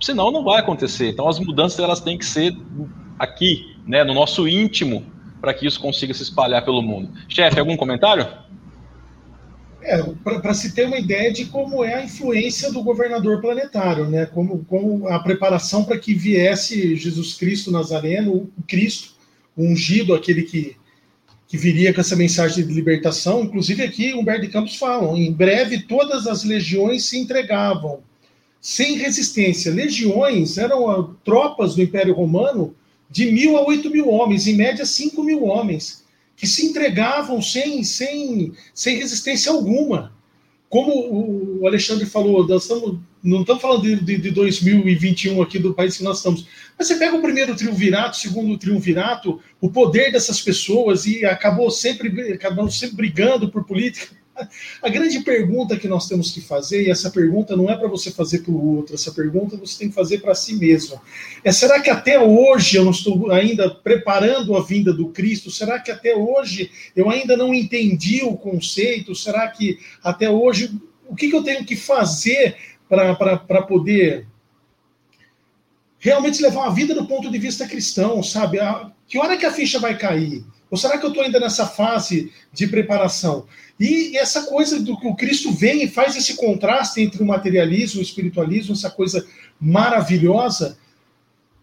Senão não vai acontecer. Então as mudanças elas têm que ser aqui, né, no nosso íntimo, para que isso consiga se espalhar pelo mundo. Chefe, algum comentário? É, para se ter uma ideia de como é a influência do governador planetário, né? Como, como a preparação para que viesse Jesus Cristo Nazareno, o Cristo, o ungido, aquele que, que viria com essa mensagem de libertação. Inclusive aqui Humberto de Campos falam, em breve todas as legiões se entregavam sem resistência. Legiões eram ah, tropas do Império Romano de mil a oito mil homens, em média cinco mil homens que se entregavam sem, sem, sem resistência alguma. Como o Alexandre falou, nós estamos, não estamos falando de, de, de 2021 aqui do país que nós estamos, mas você pega o primeiro triunvirato, o segundo triunvirato, o poder dessas pessoas e acabou sempre, acabou sempre brigando por política a grande pergunta que nós temos que fazer, e essa pergunta não é para você fazer para o outro, essa pergunta você tem que fazer para si mesmo. É será que até hoje eu não estou ainda preparando a vinda do Cristo? Será que até hoje eu ainda não entendi o conceito? Será que até hoje o que, que eu tenho que fazer para poder realmente levar a vida do ponto de vista cristão, sabe? A, que hora que a ficha vai cair? Ou será que eu estou ainda nessa fase de preparação? E essa coisa do que o Cristo vem e faz esse contraste entre o materialismo e o espiritualismo, essa coisa maravilhosa.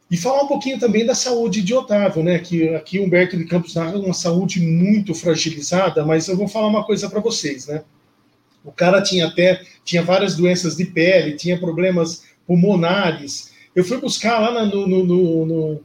E falar um pouquinho também da saúde de Otávio, né? Que aqui Humberto de Campos narra uma saúde muito fragilizada, mas eu vou falar uma coisa para vocês, né? O cara tinha até tinha várias doenças de pele, tinha problemas pulmonares. Eu fui buscar lá no, no, no, no,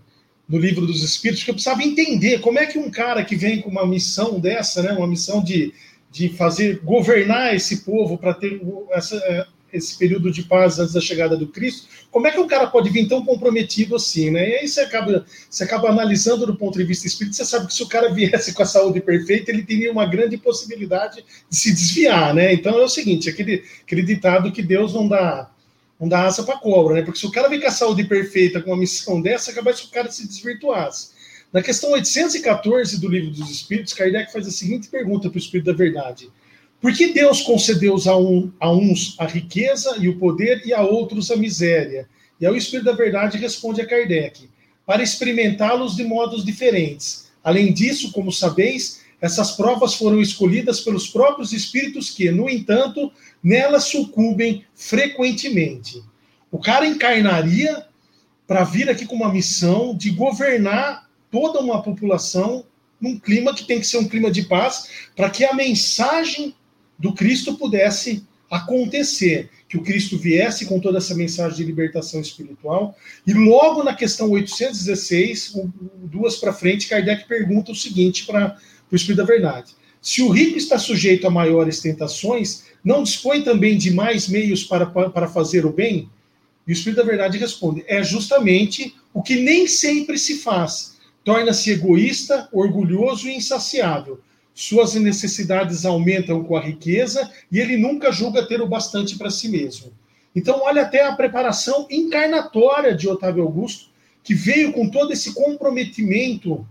livro dos Espíritos que eu precisava entender como é que um cara que vem com uma missão dessa, né, uma missão de, de fazer governar esse povo para ter essa, é, esse período de paz antes da chegada do Cristo, como é que um cara pode vir tão comprometido assim, né? E aí você acaba, você acaba analisando do ponto de vista espírita, você sabe que se o cara viesse com a saúde perfeita, ele teria uma grande possibilidade de se desviar, né? Então é o seguinte, aquele, aquele ditado que Deus não dá não dá asa para cobra, né? Porque se o cara vem com a saúde perfeita com uma missão dessa, acaba se o cara se desvirtuasse. Na questão 814 do Livro dos Espíritos, Kardec faz a seguinte pergunta para o Espírito da Verdade: Por que Deus concedeu a, um, a uns a riqueza e o poder e a outros a miséria? E aí o Espírito da Verdade responde a Kardec: Para experimentá-los de modos diferentes. Além disso, como sabeis, essas provas foram escolhidas pelos próprios espíritos que, no entanto, nelas sucumbem frequentemente. O cara encarnaria para vir aqui com uma missão de governar toda uma população num clima que tem que ser um clima de paz, para que a mensagem do Cristo pudesse acontecer, que o Cristo viesse com toda essa mensagem de libertação espiritual. E logo na questão 816, duas para frente, Kardec pergunta o seguinte para o Espírito da Verdade: se o rico está sujeito a maiores tentações, não dispõe também de mais meios para, para fazer o bem? E o Espírito da Verdade responde: é justamente o que nem sempre se faz. Torna-se egoísta, orgulhoso e insaciável. Suas necessidades aumentam com a riqueza e ele nunca julga ter o bastante para si mesmo. Então, olha até a preparação encarnatória de Otávio Augusto, que veio com todo esse comprometimento,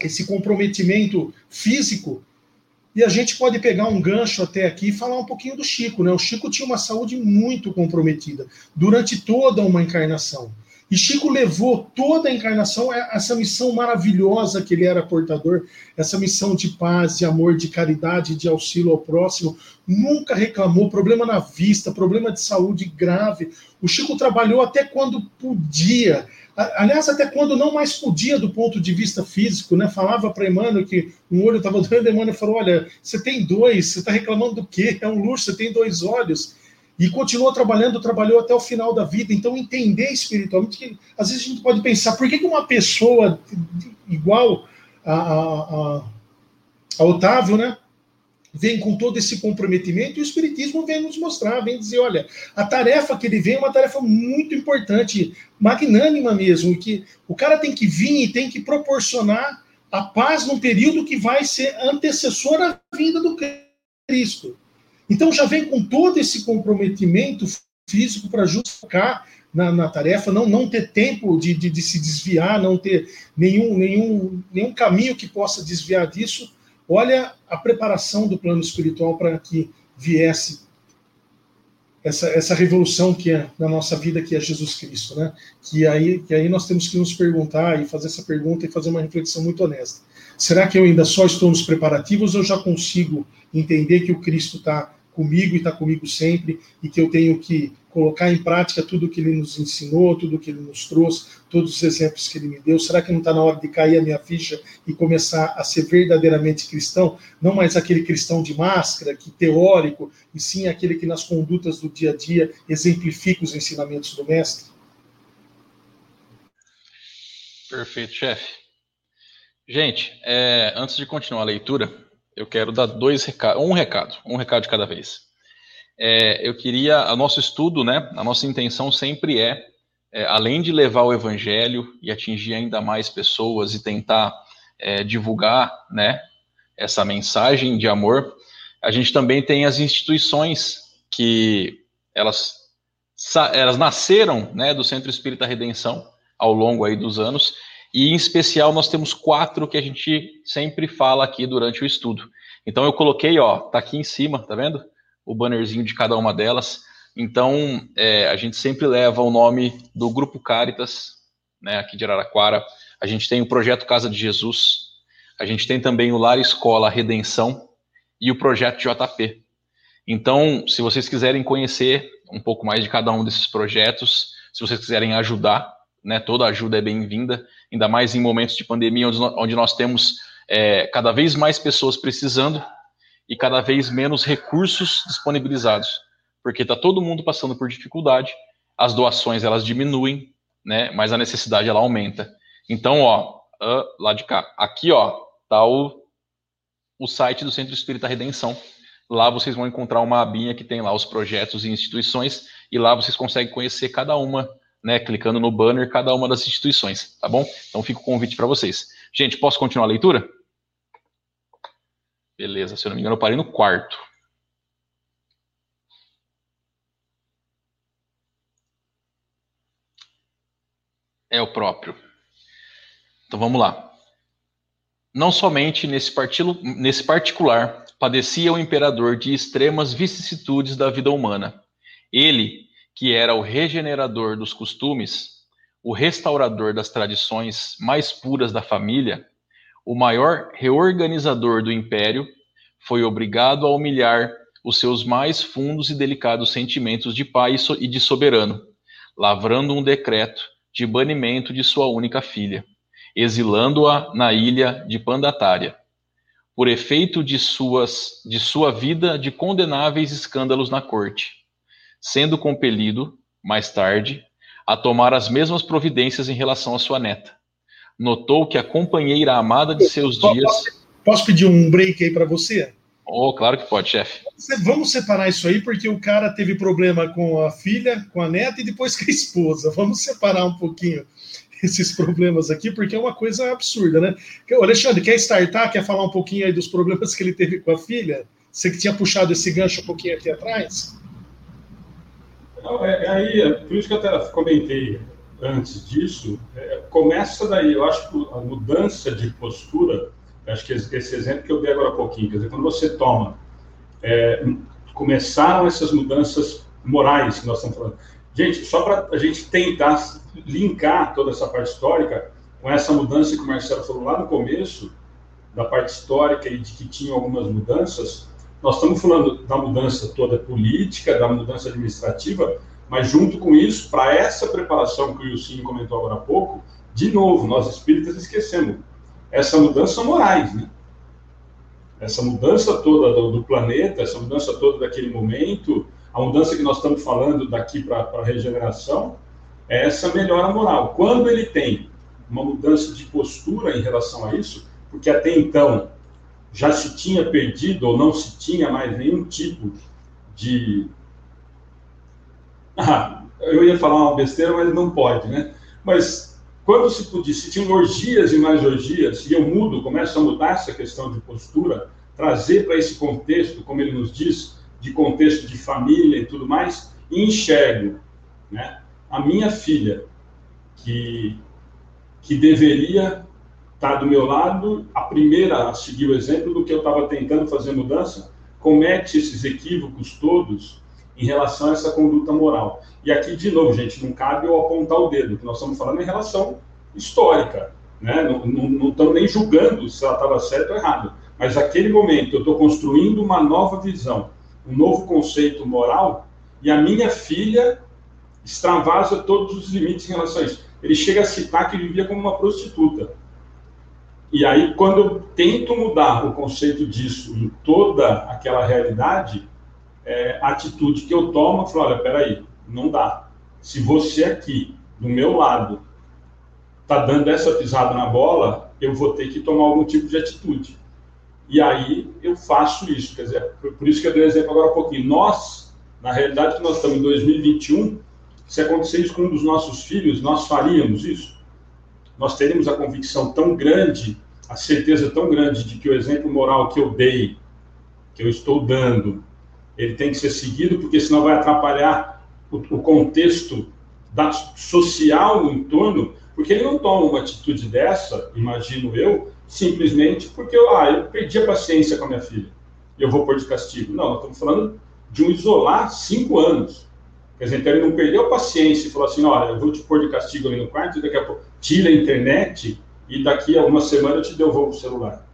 esse comprometimento físico e a gente pode pegar um gancho até aqui e falar um pouquinho do Chico, né? O Chico tinha uma saúde muito comprometida durante toda uma encarnação. E Chico levou toda a encarnação essa missão maravilhosa que ele era portador, essa missão de paz, de amor, de caridade, de auxílio ao próximo. Nunca reclamou, problema na vista, problema de saúde grave. O Chico trabalhou até quando podia. Aliás, até quando não mais podia do ponto de vista físico, né? Falava para Emmanuel que um olho estava doendo, Emmanuel falou: Olha, você tem dois, você está reclamando do quê? É um luxo, você tem dois olhos. E continuou trabalhando, trabalhou até o final da vida. Então, entender espiritualmente que às vezes a gente pode pensar: por que, uma pessoa igual a, a, a, a Otávio, né? Vem com todo esse comprometimento e o Espiritismo vem nos mostrar, vem dizer, olha, a tarefa que ele vem é uma tarefa muito importante, magnânima mesmo, que o cara tem que vir e tem que proporcionar a paz num período que vai ser antecessor à vinda do Cristo. Então já vem com todo esse comprometimento físico para justificar na, na, tarefa, não, não ter tempo de, de, de se desviar, não ter nenhum, nenhum, nenhum caminho que possa desviar disso, Olha a preparação do plano espiritual para que viesse essa, essa revolução que é na nossa vida, que é Jesus Cristo, né? Que aí, que aí nós temos que nos perguntar e fazer essa pergunta e fazer uma reflexão muito honesta. Será que eu ainda só estou nos preparativos ou eu já consigo entender que o Cristo está comigo e está comigo sempre, e que eu tenho que colocar em prática tudo que ele nos ensinou, tudo que ele nos trouxe, todos os exemplos que ele me deu. Será que não está na hora de cair a minha ficha e começar a ser verdadeiramente cristão? Não mais aquele cristão de máscara, que teórico, e sim aquele que nas condutas do dia a dia exemplifica os ensinamentos do Mestre? Perfeito, chefe. Gente, é, antes de continuar a leitura, eu quero dar dois recados, um recado, um recado de cada vez. É, eu queria, o nosso estudo, né, a nossa intenção sempre é, é, além de levar o evangelho e atingir ainda mais pessoas e tentar é, divulgar, né, essa mensagem de amor, a gente também tem as instituições que elas, elas nasceram, né, do Centro Espírita Redenção ao longo aí dos anos e, em especial, nós temos quatro que a gente sempre fala aqui durante o estudo. Então, eu coloquei, ó, tá aqui em cima, tá vendo? O bannerzinho de cada uma delas. Então, é, a gente sempre leva o nome do Grupo Caritas, né, aqui de Araraquara. A gente tem o Projeto Casa de Jesus, a gente tem também o Lar Escola Redenção e o projeto JP. Então, se vocês quiserem conhecer um pouco mais de cada um desses projetos, se vocês quiserem ajudar, né, toda ajuda é bem-vinda, ainda mais em momentos de pandemia, onde, nós temos é, cada vez mais pessoas precisando e cada vez menos recursos disponibilizados, porque está todo mundo passando por dificuldade, as doações elas diminuem, né, mas a necessidade ela aumenta. Então, ó, uh, lá de cá, aqui, ó, tá o, o site do Centro Espírita Redenção. Lá vocês vão encontrar uma abinha que tem lá os projetos e instituições, e lá vocês conseguem conhecer cada uma, né, clicando no banner, cada uma das instituições, tá bom? Então fica o convite para vocês. Gente, posso continuar a leitura? Beleza, se eu não me engano, eu parei no quarto. É o próprio. Então vamos lá. Não somente nesse, partilo, nesse particular padecia o imperador de extremas vicissitudes da vida humana. Ele, que era o regenerador dos costumes, o restaurador das tradições mais puras da família, o maior reorganizador do império, foi obrigado a humilhar os seus mais fundos e delicados sentimentos de pai e de soberano, lavrando um decreto de banimento de sua única filha, exilando-a na ilha de Pandatária, por efeito de, suas, de sua vida de condenáveis escândalos na corte, sendo compelido, mais tarde, a tomar as mesmas providências em relação à sua neta notou que a companheira amada de seus dias. Posso pedir um break aí para você? Oh, claro que pode, chefe. Vamos separar isso aí, porque o cara teve problema com a filha, com a neta e depois com a esposa. Vamos separar um pouquinho esses problemas aqui, porque é uma coisa absurda, né? O Alexandre, quer startar? Quer falar um pouquinho aí dos problemas que ele teve com a filha? Você que tinha puxado esse gancho um pouquinho aqui atrás? Não, é, é aí, é, por isso que eu até comentei antes disso, é, começa daí. Eu acho que a mudança de postura, acho que esse, exemplo que eu dei agora há pouquinho, quer dizer, quando você toma, é, começaram essas mudanças morais que nós estamos falando. Gente, só para a gente tentar linkar toda essa parte histórica com essa mudança que o Marcelo falou lá no começo, da parte histórica e de que tinha algumas mudanças, nós estamos falando da mudança toda política, da mudança administrativa, mas, junto com isso, para essa preparação que o Wilson comentou agora há pouco, de novo, nós espíritas esquecemos. Essa mudança são morais, né? Essa mudança toda do, do, planeta, essa mudança toda daquele momento, a mudança que nós estamos falando daqui para a regeneração, é essa melhora moral. Quando ele tem uma mudança de postura em relação a isso, porque até então já se tinha perdido ou não se tinha mais nenhum tipo de ah, eu ia falar uma besteira, mas não pode, né? Mas quando se podia, se tinham orgias e mais orgias, e eu mudo, começo a mudar essa questão de postura, trazer para esse contexto, como ele nos diz, de contexto de família e tudo mais, e enxergo, né? A minha filha, que, que deveria estar do meu lado, a primeira a seguir o exemplo do que eu estava tentando fazer mudança, comete esses equívocos todos em relação a essa conduta moral. E aqui, de novo, gente, não cabe eu apontar o dedo, que nós estamos falando em relação histórica. Né? Não estamos nem julgando se ela estava certa ou errada. Mas naquele momento eu estou construindo uma nova visão, um novo conceito moral, e a minha filha extravasa todos os limites em relação a isso. Ele chega a citar que vivia como uma prostituta. E aí, quando eu tento mudar o conceito disso em toda aquela realidade, é, atitude que eu tomo, eu falo, olha, peraí, não dá. Se você aqui, do meu lado, está dando essa pisada na bola, eu vou ter que tomar algum tipo de atitude. E aí eu faço isso. Quer dizer, por isso que eu dei um exemplo agora há pouquinho. Nós, na realidade, que nós estamos em 2021, se acontecer isso com um dos nossos filhos, nós faríamos isso? Nós teríamos a convicção tão grande, a certeza tão grande de que o exemplo moral que eu dei, que eu estou dando, ele tem que ser seguido, porque senão vai atrapalhar o, o contexto da, social no entorno, porque ele não toma uma atitude dessa, imagino eu, simplesmente porque ah, eu perdi a paciência com a minha filha eu vou pôr de castigo. Não, nós estamos falando de um isolar cinco anos. Quer dizer, então ele não perdeu a paciência e falou assim: olha, eu vou te pôr de castigo ali no quarto, e daqui a pouco tira a internet e daqui a uma semana eu te devolvo o celular.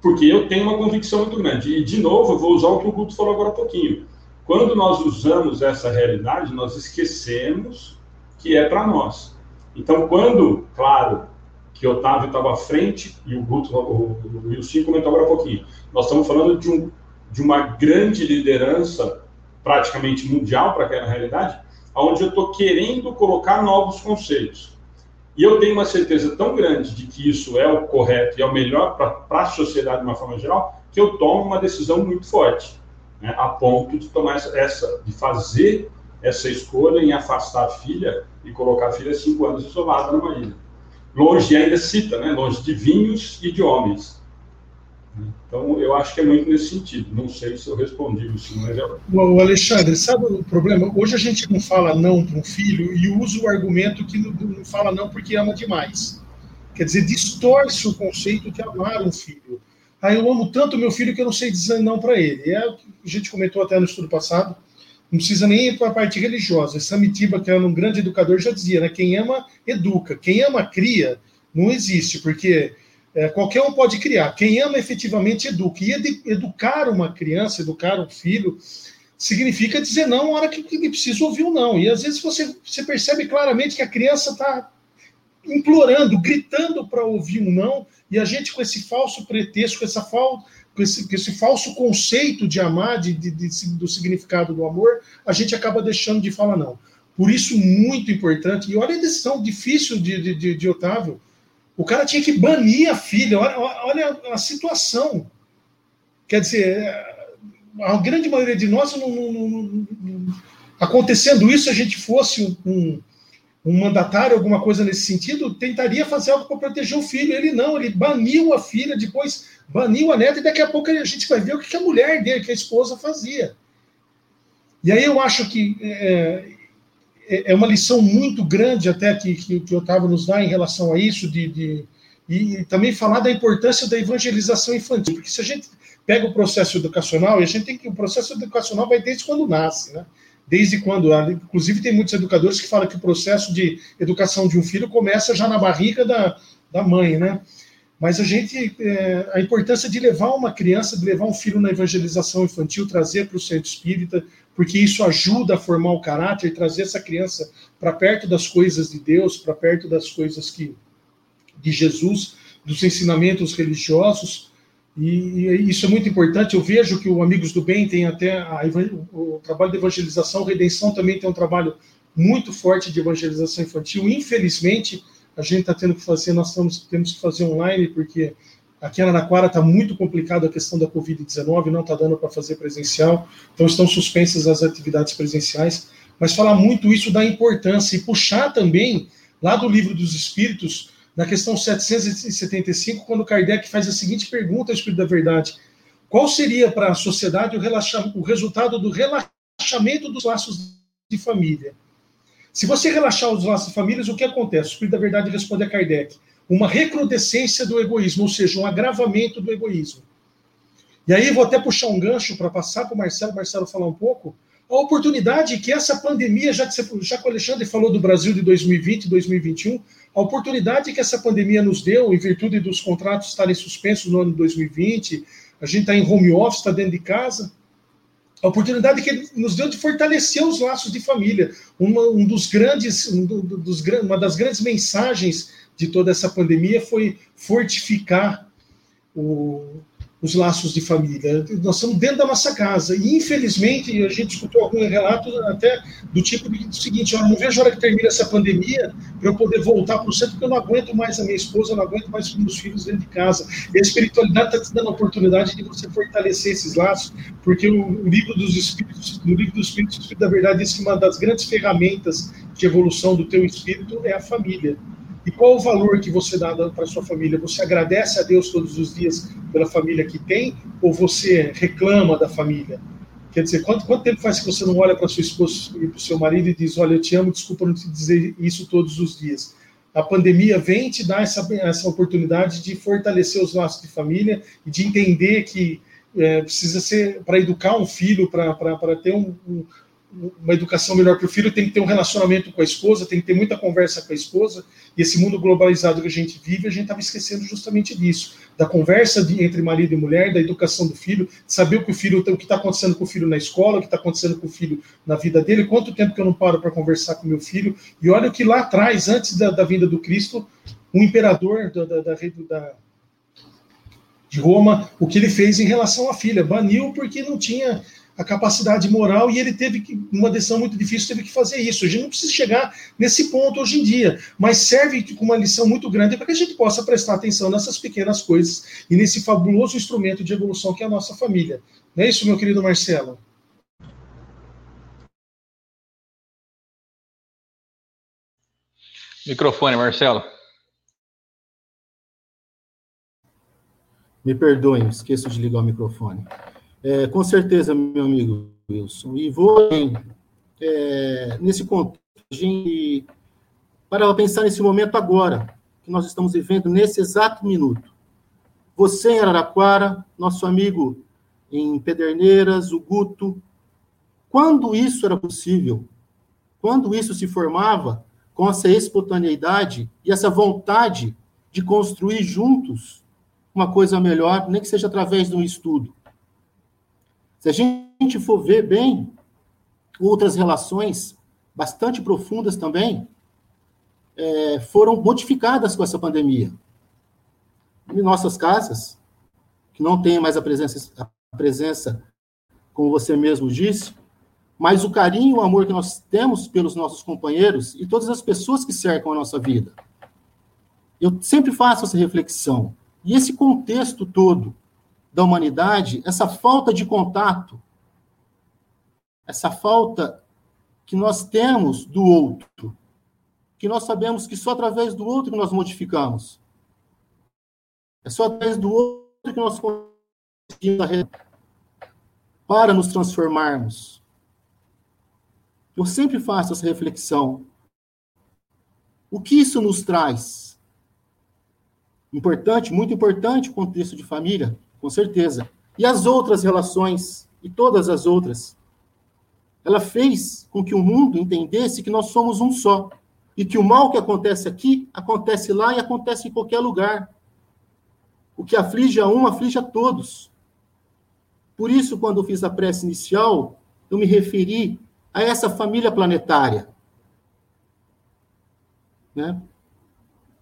Porque eu tenho uma convicção muito grande. E, de novo, eu vou usar o que o Guto falou agora há pouquinho. Quando nós usamos essa realidade, nós esquecemos que é para nós. Então, quando, claro, que Otávio estava à frente, e o Guto, o, Wilson comentou agora há pouquinho, nós estamos falando de, um, de uma grande liderança, praticamente mundial para aquela realidade, onde eu estou querendo colocar novos conceitos. E eu tenho uma certeza tão grande de que isso é o correto e é o melhor para a sociedade de uma forma geral, que eu tomo uma decisão muito forte, né, a ponto de tomar essa, de fazer essa escolha em afastar a filha e colocar a filha cinco anos isolada numa ilha. Longe ainda cita, né, longe de vinhos e de homens. Então, eu acho que é muito nesse sentido. Não sei se eu respondi isso, mas é... O Alexandre, sabe o problema? Hoje a gente não fala não para um filho e usa o argumento que não fala não porque ama demais. Quer dizer, distorce o conceito de amar um filho. Ah, eu amo tanto meu filho que eu não sei dizer não para ele. É o que a gente comentou até no estudo passado. Não precisa nem ir para a parte religiosa. Samitiba, que era um grande educador, já dizia, né? Quem ama, educa. Quem ama, cria. Não existe, porque é, qualquer um pode criar. Quem ama efetivamente educa. E educar uma criança, educar um filho, significa dizer não na hora que ele precisa ouvir um não. E às vezes você, você percebe claramente que a criança está implorando, gritando para ouvir um não, e a gente com esse falso pretexto, com, essa fal, com, esse, com esse falso conceito de amar, de, de, de, do significado do amor, a gente acaba deixando de falar não. Por isso, muito importante, e olha a decisão difícil de, de, de Otávio, o cara tinha que banir a filha. Olha, olha a situação. Quer dizer, a grande maioria de nós, não, não, não, acontecendo isso, a gente fosse um, um mandatário, alguma coisa nesse sentido, tentaria fazer algo para proteger o filho. Ele não, ele baniu a filha, depois baniu a neta, e daqui a pouco a gente vai ver o que a mulher dele, que a esposa fazia. E aí eu acho que é, é, é uma lição muito grande até que, que, que o Otávio nos dá em relação a isso, de, de e, também falar da importância da evangelização infantil, porque se a gente pega o processo educacional, e a gente tem que o processo educacional vai desde quando nasce, né? Desde quando, inclusive tem muitos educadores que falam que o processo de educação de um filho começa já na barriga da, da mãe, né? Mas a gente, é, a importância de levar uma criança, de levar um filho na evangelização infantil, trazer para o centro espírita, porque isso ajuda a formar o caráter, trazer essa criança para perto das coisas de Deus, para perto das coisas que de Jesus, dos ensinamentos religiosos. E, e, isso é muito importante. Eu vejo que o Amigos do Bem tem até a, o trabalho de evangelização, Redenção também tem um trabalho muito forte de evangelização infantil. Infelizmente, a gente está tendo que fazer, nós estamos, temos que fazer online, porque Aqui em Araraquara está muito complicado a questão da Covid-19, não está dando para fazer presencial, então estão suspensas as atividades presenciais. Mas falar muito isso da importância e puxar também, lá do Livro dos Espíritos, na questão 775, quando Kardec faz a seguinte pergunta ao Espírito da Verdade: Qual seria para a sociedade o, o resultado do relaxamento dos laços de família? Se você relaxar os laços de família, o que acontece? O Espírito da Verdade responde a Kardec: uma recrudescência do egoísmo, ou seja, um agravamento do egoísmo. E aí vou até puxar um gancho para passar para o Marcelo, Marcelo falar um pouco, a oportunidade que essa pandemia, já que, já que o Alexandre falou do Brasil de 2020, 2021, a oportunidade que essa pandemia nos deu, em virtude dos contratos estarem suspensos no ano de 2020, a gente está em home office, está dentro de casa, a oportunidade que nos deu de fortalecer os laços de família. Uma, um dos grandes, um dos, uma das grandes mensagens de toda essa pandemia foi fortificar o, os laços de família. Nós estamos dentro da nossa casa. E, infelizmente, a gente escutou alguns relatos até do tipo do seguinte: eu não vejo a hora que termina essa pandemia para eu poder voltar para o centro, porque eu não aguento mais a minha esposa, eu não aguento mais os meus filhos dentro de casa. E a espiritualidade está te dando a oportunidade de você fortalecer esses laços, porque o, livro dos Espíritos, no livro dos Espíritos, o Espírito da Verdade diz que uma das grandes ferramentas de evolução do teu espírito é a família. E qual o valor que você dá para sua família? Você agradece a Deus todos os dias pela família que tem ou você reclama da família? Quer dizer, quanto, quanto tempo faz que você não olha para sua esposa e para o seu marido e diz: Olha, eu te amo, desculpa não te dizer isso todos os dias? A pandemia vem te dar essa, essa oportunidade de fortalecer os laços de família e de entender que é, precisa ser para educar um filho, para ter um, um uma educação melhor para o filho, tem que ter um relacionamento com a esposa, tem que ter muita conversa com a esposa. E esse mundo globalizado que a gente vive, a gente estava esquecendo justamente disso, da conversa de, entre marido e mulher, da educação do filho, saber o que o filho, o que está acontecendo com o filho na escola, o que está acontecendo com o filho na vida dele. Quanto tempo que eu não paro para conversar com meu filho? E olha que lá atrás, antes da, da vinda do Cristo, o imperador da, da, da, da de Roma, o que ele fez em relação à filha, baniu porque não tinha a capacidade moral e ele teve que, uma decisão muito difícil, teve que fazer isso. A gente não precisa chegar nesse ponto hoje em dia, mas serve como uma lição muito grande para que a gente possa prestar atenção nessas pequenas coisas e nesse fabuloso instrumento de evolução que é a nossa família. Não é isso, meu querido Marcelo? Microfone, Marcelo. Me perdoem, esqueço de ligar o microfone. É, com certeza, meu amigo Wilson. E vou é, nesse contexto, gente, para pensar nesse momento agora, que nós estamos vivendo nesse exato minuto. Você em Araraquara, nosso amigo em Pederneiras, o Guto. Quando isso era possível? Quando isso se formava com essa espontaneidade e essa vontade de construir juntos uma coisa melhor, nem que seja através de um estudo. Se a gente for ver bem outras relações bastante profundas também, é, foram modificadas com essa pandemia. Em nossas casas, que não tem mais a presença, a presença, como você mesmo disse, mas o carinho o amor que nós temos pelos nossos companheiros e todas as pessoas que cercam a nossa vida. Eu sempre faço essa reflexão. E esse contexto todo da humanidade, essa falta de contato, essa falta que nós temos do outro, que nós sabemos que só através do outro que nós modificamos. É só através do outro que nós conseguimos para nos transformarmos. Eu sempre faço essa reflexão. O que isso nos traz? Importante, muito importante o contexto de família, com certeza. E as outras relações, e todas as outras. Ela fez com que o mundo entendesse que nós somos um só. E que o mal que acontece aqui, acontece lá e acontece em qualquer lugar. O que aflige a um, aflige a todos. Por isso, quando eu fiz a prece inicial, eu me referi a essa família planetária. Né?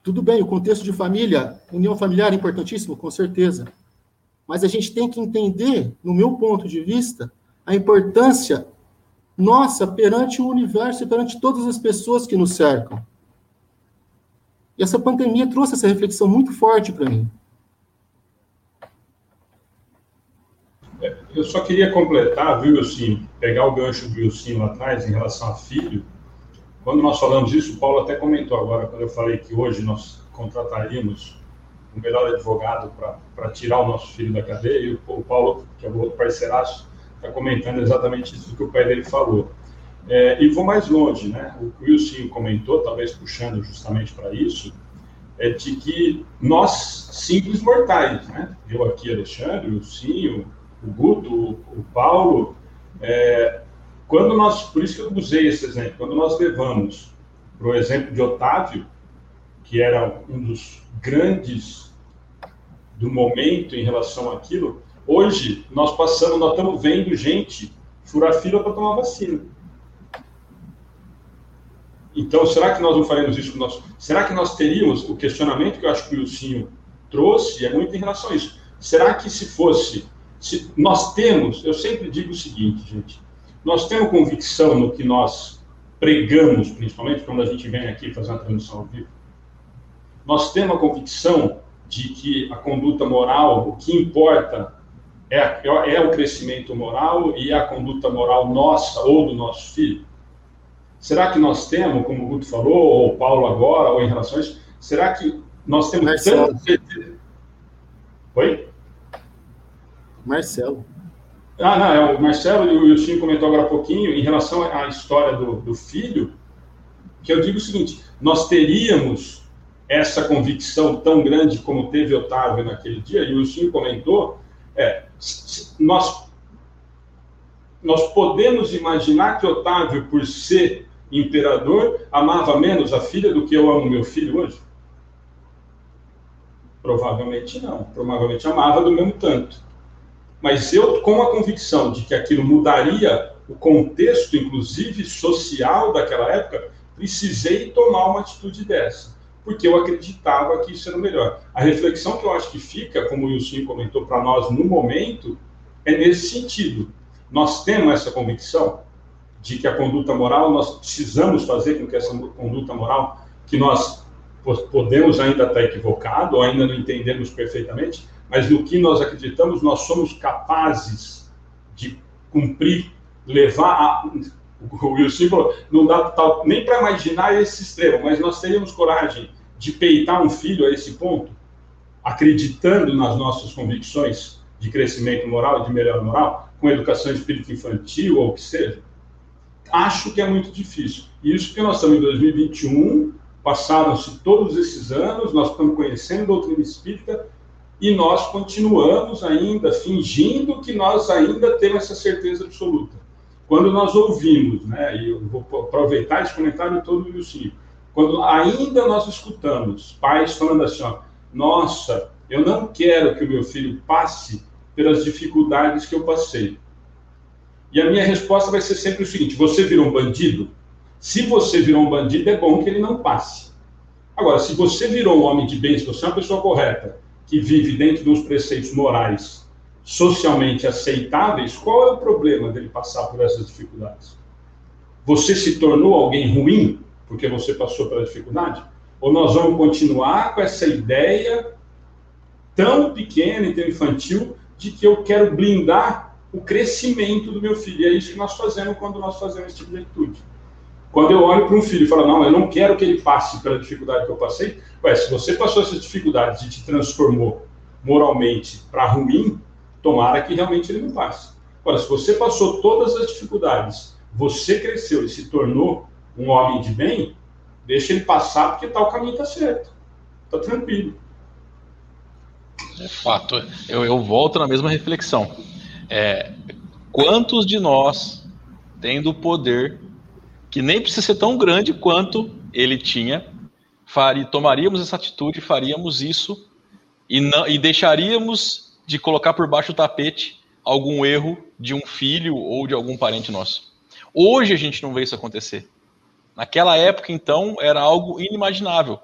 Tudo bem, o contexto de família, união familiar é importantíssimo, com certeza. Mas a gente tem que entender, no meu ponto de vista, a importância nossa perante o universo e perante todas as pessoas que nos cercam. E essa pandemia trouxe essa reflexão muito forte para mim. É, eu só queria completar, viu, assim, pegar o gancho do Wilson lá atrás em relação a filho. Quando nós falamos isso, o Paulo até comentou agora, quando eu falei que hoje nós contrataríamos o melhor advogado para tirar o nosso filho da cadeia, e o, Paulo, que é o outro parceiraço, está comentando exatamente isso que o pai dele falou. É, e vou mais longe, né? O que o Wilson comentou, talvez puxando justamente para isso, é de que nós, simples mortais, né? Eu aqui, Alexandre, o Wilson, o Guto, o Paulo, é, quando nós, por isso que eu usei esse exemplo, quando nós levamos para o exemplo de Otávio, que era um dos grandes do momento em relação àquilo, hoje nós passamos, nós estamos vendo gente furar fila para tomar vacina. Então, será que nós não faremos isso nós? Será que nós teríamos o questionamento que eu acho que o Lucinho trouxe é muito em relação a isso. Será que se fosse, se nós temos, eu sempre digo o seguinte, gente, nós temos convicção no que nós pregamos, principalmente quando a gente vem aqui fazer uma transmissão ao vivo. Nós temos a convicção de que a conduta moral, o que importa é, é o crescimento moral e a conduta moral nossa ou do nosso filho? Será que nós temos, como o Guto falou, ou o Paulo agora, ou em isso, será que nós temos Marcelo. tanto... Oi? Marcelo. Ah, não, é o Marcelo e o Wilson comentou agora há pouquinho em relação à história do, do filho, que eu digo o seguinte, nós teríamos essa convicção tão grande como teve Otávio naquele dia, e o senhor comentou, é, nós, nós podemos imaginar que Otávio, por ser imperador, amava menos a filha do que eu amo meu filho hoje? Provavelmente não. Provavelmente amava do mesmo tanto. Mas eu, com a convicção de que aquilo mudaria o contexto, inclusive social daquela época, precisei tomar uma atitude dessa, porque eu acreditava que isso era o melhor. A reflexão que eu acho que fica, como o Wilson comentou para nós no momento, é nesse sentido. Nós temos essa convicção de que a conduta moral, nós precisamos fazer com que essa conduta moral, que nós podemos ainda estar equivocado, ou ainda não entendemos perfeitamente, mas no que nós acreditamos, nós somos capazes de cumprir, levar a. O Wilson falou, não dá tal, nem para imaginar esse extremo, mas nós teríamos coragem de peitar um filho a esse ponto, acreditando nas nossas convicções de crescimento moral, de melhor moral, com educação espírita infantil ou o que seja? Acho que é muito difícil. Isso porque nós estamos em 2021, passaram-se todos esses anos, nós estamos conhecendo a doutrina espírita, e nós continuamos ainda fingindo que nós ainda temos essa certeza absoluta. Quando nós ouvimos, né, e eu vou aproveitar esse comentário todo do Wilson, quando ainda nós escutamos pais falando assim, ó, nossa, eu não quero que o meu filho passe pelas dificuldades que eu passei. E a minha resposta vai ser sempre o seguinte: você virou um bandido? Se você virou um bandido, é bom que ele não passe. Agora, se você virou um homem de bem, se você é uma pessoa correta, que vive dentro dos preceitos morais socialmente aceitáveis, qual é o problema dele passar por essas dificuldades? Você se tornou alguém ruim porque você passou pela dificuldade? Ou nós vamos continuar com essa ideia tão pequena e tão infantil de que eu quero blindar o crescimento do meu filho? E é isso que nós fazemos quando nós fazemos esse tipo de atitude. Quando eu olho para um filho e falo, não, eu não quero que ele passe pela dificuldade que eu passei, ué, se você passou essas dificuldades e te transformou moralmente para ruim, tomara que realmente ele não passe. Agora, se você passou todas as dificuldades, você cresceu e se tornou um homem de bem, deixa ele passar porque tá, o caminho está certo. Está tranquilo. É fato. Eu, eu volto na mesma reflexão. É, quantos de nós, tendo o poder que nem precisa ser tão grande quanto ele tinha, faria, tomaríamos essa atitude, faríamos isso e, não, e deixaríamos de colocar por baixo do tapete algum erro de um filho ou de algum parente nosso. Hoje a gente não vê isso acontecer. Naquela época, então, era algo inimaginável.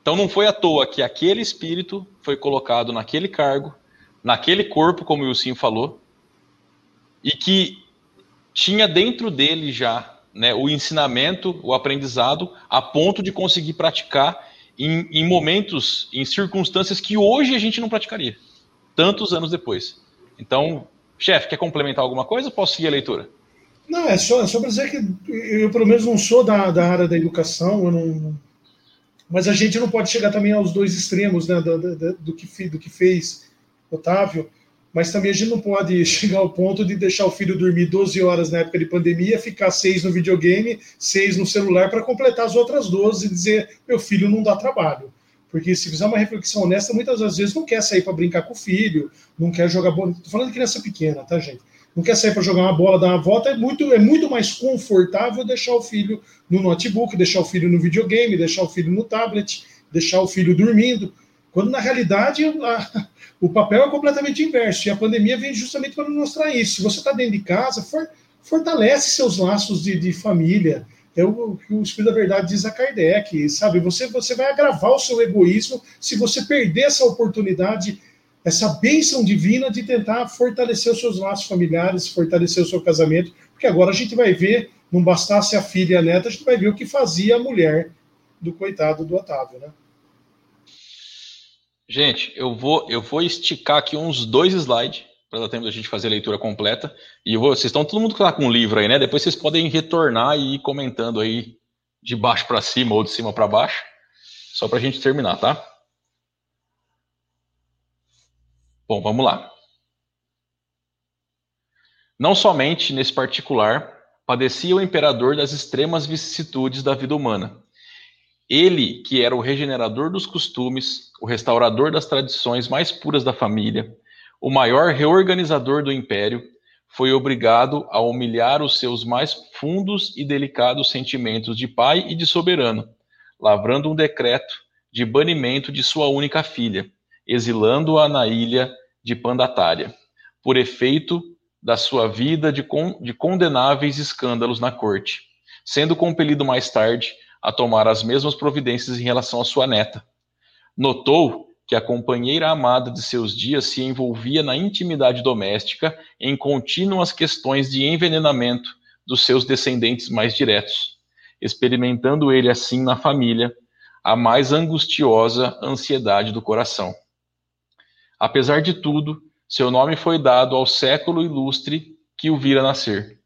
Então não foi à toa que aquele espírito foi colocado naquele cargo, naquele corpo, como o Wilson falou, e que tinha dentro dele já né, o ensinamento, o aprendizado, a ponto de conseguir praticar em, em, momentos, em circunstâncias que hoje a gente não praticaria, tantos anos depois. Então, chefe, quer complementar alguma coisa? Posso seguir a leitura? Não, é só, é só para dizer que eu, pelo menos, não sou da, da área da educação, não, mas a gente não pode chegar também aos dois extremos né, do, do, do, que, do que fez Otávio mas também a gente não pode chegar ao ponto de deixar o filho dormir 12 horas na época de pandemia, ficar seis no videogame, seis no celular, para completar as outras 12 e dizer: meu filho não dá trabalho. Porque se fizer uma reflexão honesta, muitas das vezes não quer sair para brincar com o filho, não quer jogar bola. Estou falando de criança pequena, tá, gente? Não quer sair para jogar uma bola, dar uma volta. É muito, é muito mais confortável deixar o filho no notebook, deixar o filho no videogame, deixar o filho no tablet, deixar o filho dormindo. Quando na realidade a, o papel é completamente inverso. E a pandemia vem justamente para mostrar isso. Se você está dentro de casa, for, fortalece seus laços de, de família. É o que o Espírito da Verdade diz a Kardec, sabe? Você, você vai agravar o seu egoísmo se você perder essa oportunidade, essa bênção divina de tentar fortalecer os seus laços familiares, fortalecer o seu casamento, porque agora a gente vai ver, não bastasse a filha e a neta, a gente vai ver o que fazia a mulher do coitado do Otávio, né? Gente, eu vou, eu vou esticar aqui uns dois slides para dar tempo da gente fazer a leitura completa. E vou, vocês estão todo mundo lá com um livro aí, né? Depois vocês podem retornar e ir comentando aí de baixo para cima ou de cima para baixo, só para a gente terminar, tá? Bom, vamos lá. Não somente nesse particular padecia o imperador das extremas vicissitudes da vida humana, ele, que era o regenerador dos costumes, o restaurador das tradições mais puras da família, o maior reorganizador do império, foi obrigado a humilhar os seus mais fundos e delicados sentimentos de pai e de soberano, lavrando um decreto de banimento de sua única filha, exilando-a na ilha de Pandatária, por efeito da sua vida de, con de condenáveis escândalos na corte, sendo compelido mais tarde a tomar as mesmas providências em relação à sua neta. Notou que a companheira amada de seus dias se envolvia na intimidade doméstica em contínuas questões de envenenamento dos seus descendentes mais diretos, experimentando ele assim na família a mais angustiosa ansiedade do coração. Apesar de tudo, seu nome foi dado ao século ilustre que o vira nascer.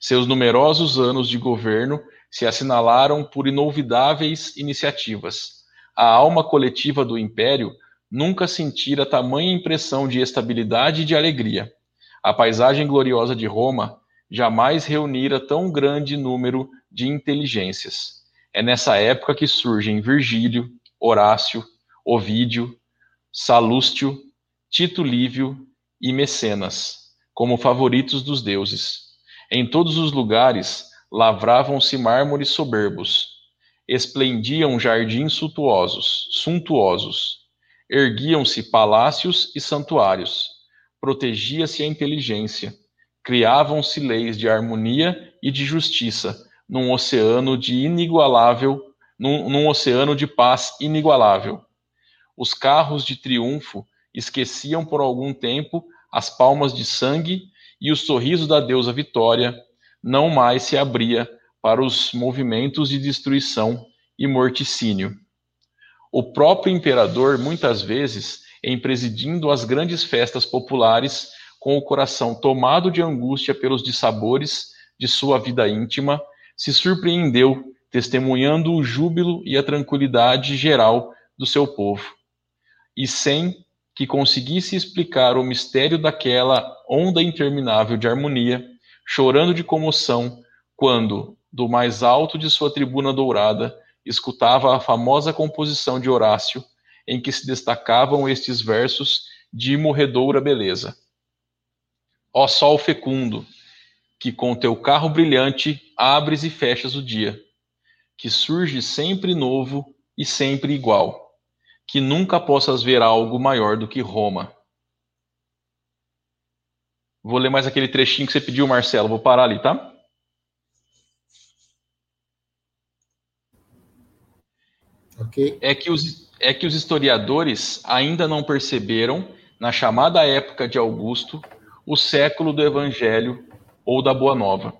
Seus numerosos anos de governo se assinalaram por inolvidáveis iniciativas. A alma coletiva do império nunca sentira tamanha impressão de estabilidade e de alegria. A paisagem gloriosa de Roma jamais reunira tão grande número de inteligências. É nessa época que surgem Virgílio, Horácio, Ovídio, Salústio, Tito Lívio e Mecenas, como favoritos dos deuses. Em todos os lugares lavravam-se mármores soberbos, esplendiam jardins suntuosos, suntuosos, erguiam-se palácios e santuários, protegia-se a inteligência, criavam-se leis de harmonia e de justiça num oceano de inigualável, num, num oceano de paz inigualável. Os carros de triunfo esqueciam por algum tempo as palmas de sangue e o sorriso da deusa Vitória não mais se abria para os movimentos de destruição e morticínio. O próprio imperador, muitas vezes, em presidindo as grandes festas populares, com o coração tomado de angústia pelos dissabores de sua vida íntima, se surpreendeu testemunhando o júbilo e a tranquilidade geral do seu povo. E sem que conseguisse explicar o mistério daquela onda interminável de harmonia, chorando de comoção, quando, do mais alto de sua tribuna dourada, escutava a famosa composição de Horácio, em que se destacavam estes versos de morredoura beleza. Ó sol fecundo, que com teu carro brilhante abres e fechas o dia, que surge sempre novo e sempre igual que nunca possas ver algo maior do que Roma. Vou ler mais aquele trechinho que você pediu, Marcelo. Vou parar ali, tá? Ok. É que os, é que os historiadores ainda não perceberam, na chamada época de Augusto, o século do Evangelho ou da Boa Nova.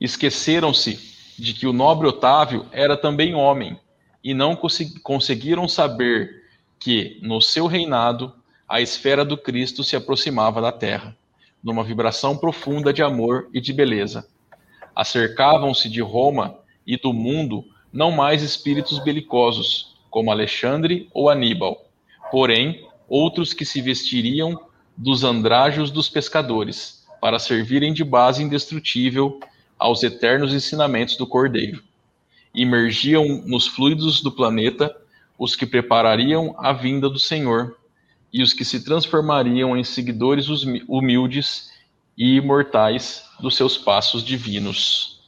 Esqueceram-se de que o nobre Otávio era também homem e não conseguiram saber que, no seu reinado, a esfera do Cristo se aproximava da terra, numa vibração profunda de amor e de beleza. Acercavam-se de Roma e do mundo não mais espíritos belicosos, como Alexandre ou Aníbal, porém outros que se vestiriam dos andrajos dos pescadores, para servirem de base indestrutível aos eternos ensinamentos do Cordeiro imergiam nos fluidos do planeta os que preparariam a vinda do Senhor e os que se transformariam em seguidores humildes e imortais dos seus passos divinos.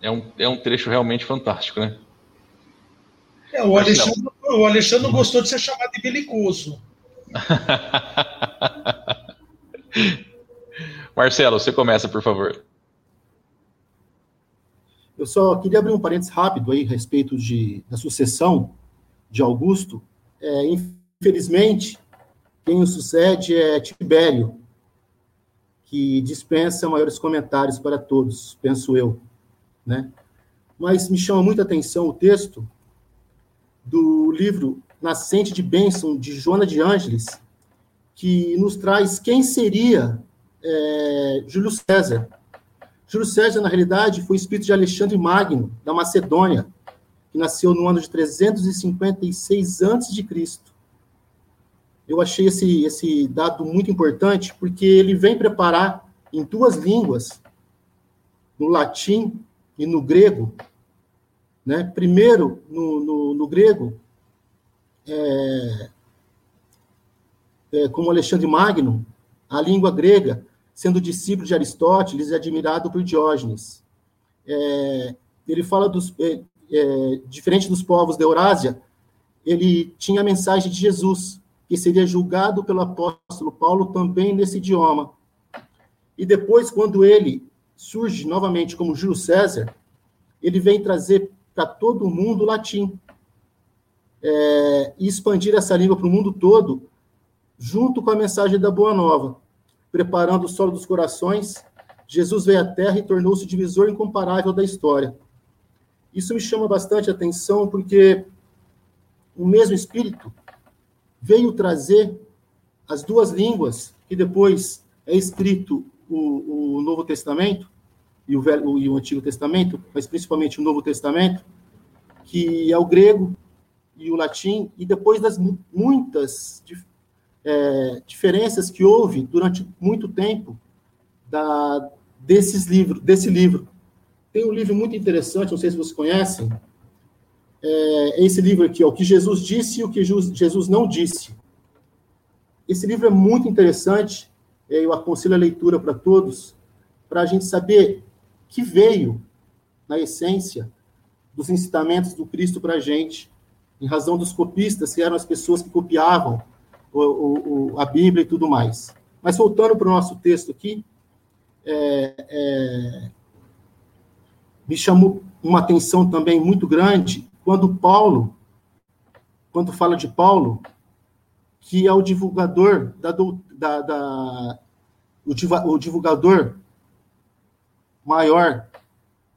É um, é um trecho realmente fantástico, né? É, o, Alexandre, o Alexandre gostou de ser chamado de belicoso. Marcelo, você começa, por favor. Eu só queria abrir um parênteses rápido aí a respeito de, da sucessão de Augusto. É, infelizmente, quem o sucede é Tibério, que dispensa maiores comentários para todos, penso eu. Né? Mas me chama muita atenção o texto do livro Nascente de Bênção, de Joana de Ângeles, que nos traz quem seria é, Júlio César Júlio César, na realidade, foi espírito de Alexandre Magno, da Macedônia, que nasceu no ano de 356 a.C. Eu achei esse, esse dado muito importante, porque ele vem preparar em duas línguas, no latim e no grego. Né? Primeiro, no, no, no grego, é, é, como Alexandre Magno, a língua grega, sendo discípulo de Aristóteles e admirado por Diógenes. É, ele fala dos é, é, diferente dos povos da Eurásia, ele tinha a mensagem de Jesus, que seria julgado pelo apóstolo Paulo também nesse idioma. E depois, quando ele surge novamente como Júlio César, ele vem trazer para todo mundo o latim é, e expandir essa língua para o mundo todo, junto com a mensagem da Boa Nova, preparando o solo dos corações. Jesus veio à Terra e tornou-se divisor incomparável da história. Isso me chama bastante atenção porque o mesmo Espírito veio trazer as duas línguas que depois é escrito o, o Novo Testamento e o, Velho, e o Antigo Testamento, mas principalmente o Novo Testamento, que é o grego e o latim, e depois das muitas é, diferenças que houve durante muito tempo da, desses livros, desse livro. Tem um livro muito interessante, não sei se vocês conhecem, é esse livro aqui, ó, o que Jesus disse e o que Jesus não disse. Esse livro é muito interessante, é, eu aconselho a leitura para todos, para a gente saber que veio, na essência, dos ensinamentos do Cristo para a gente, em razão dos copistas, que eram as pessoas que copiavam o, o, a Bíblia e tudo mais. Mas voltando para o nosso texto aqui, é, é, me chamou uma atenção também muito grande quando Paulo, quando fala de Paulo, que é o divulgador da, da, da o, divulgador maior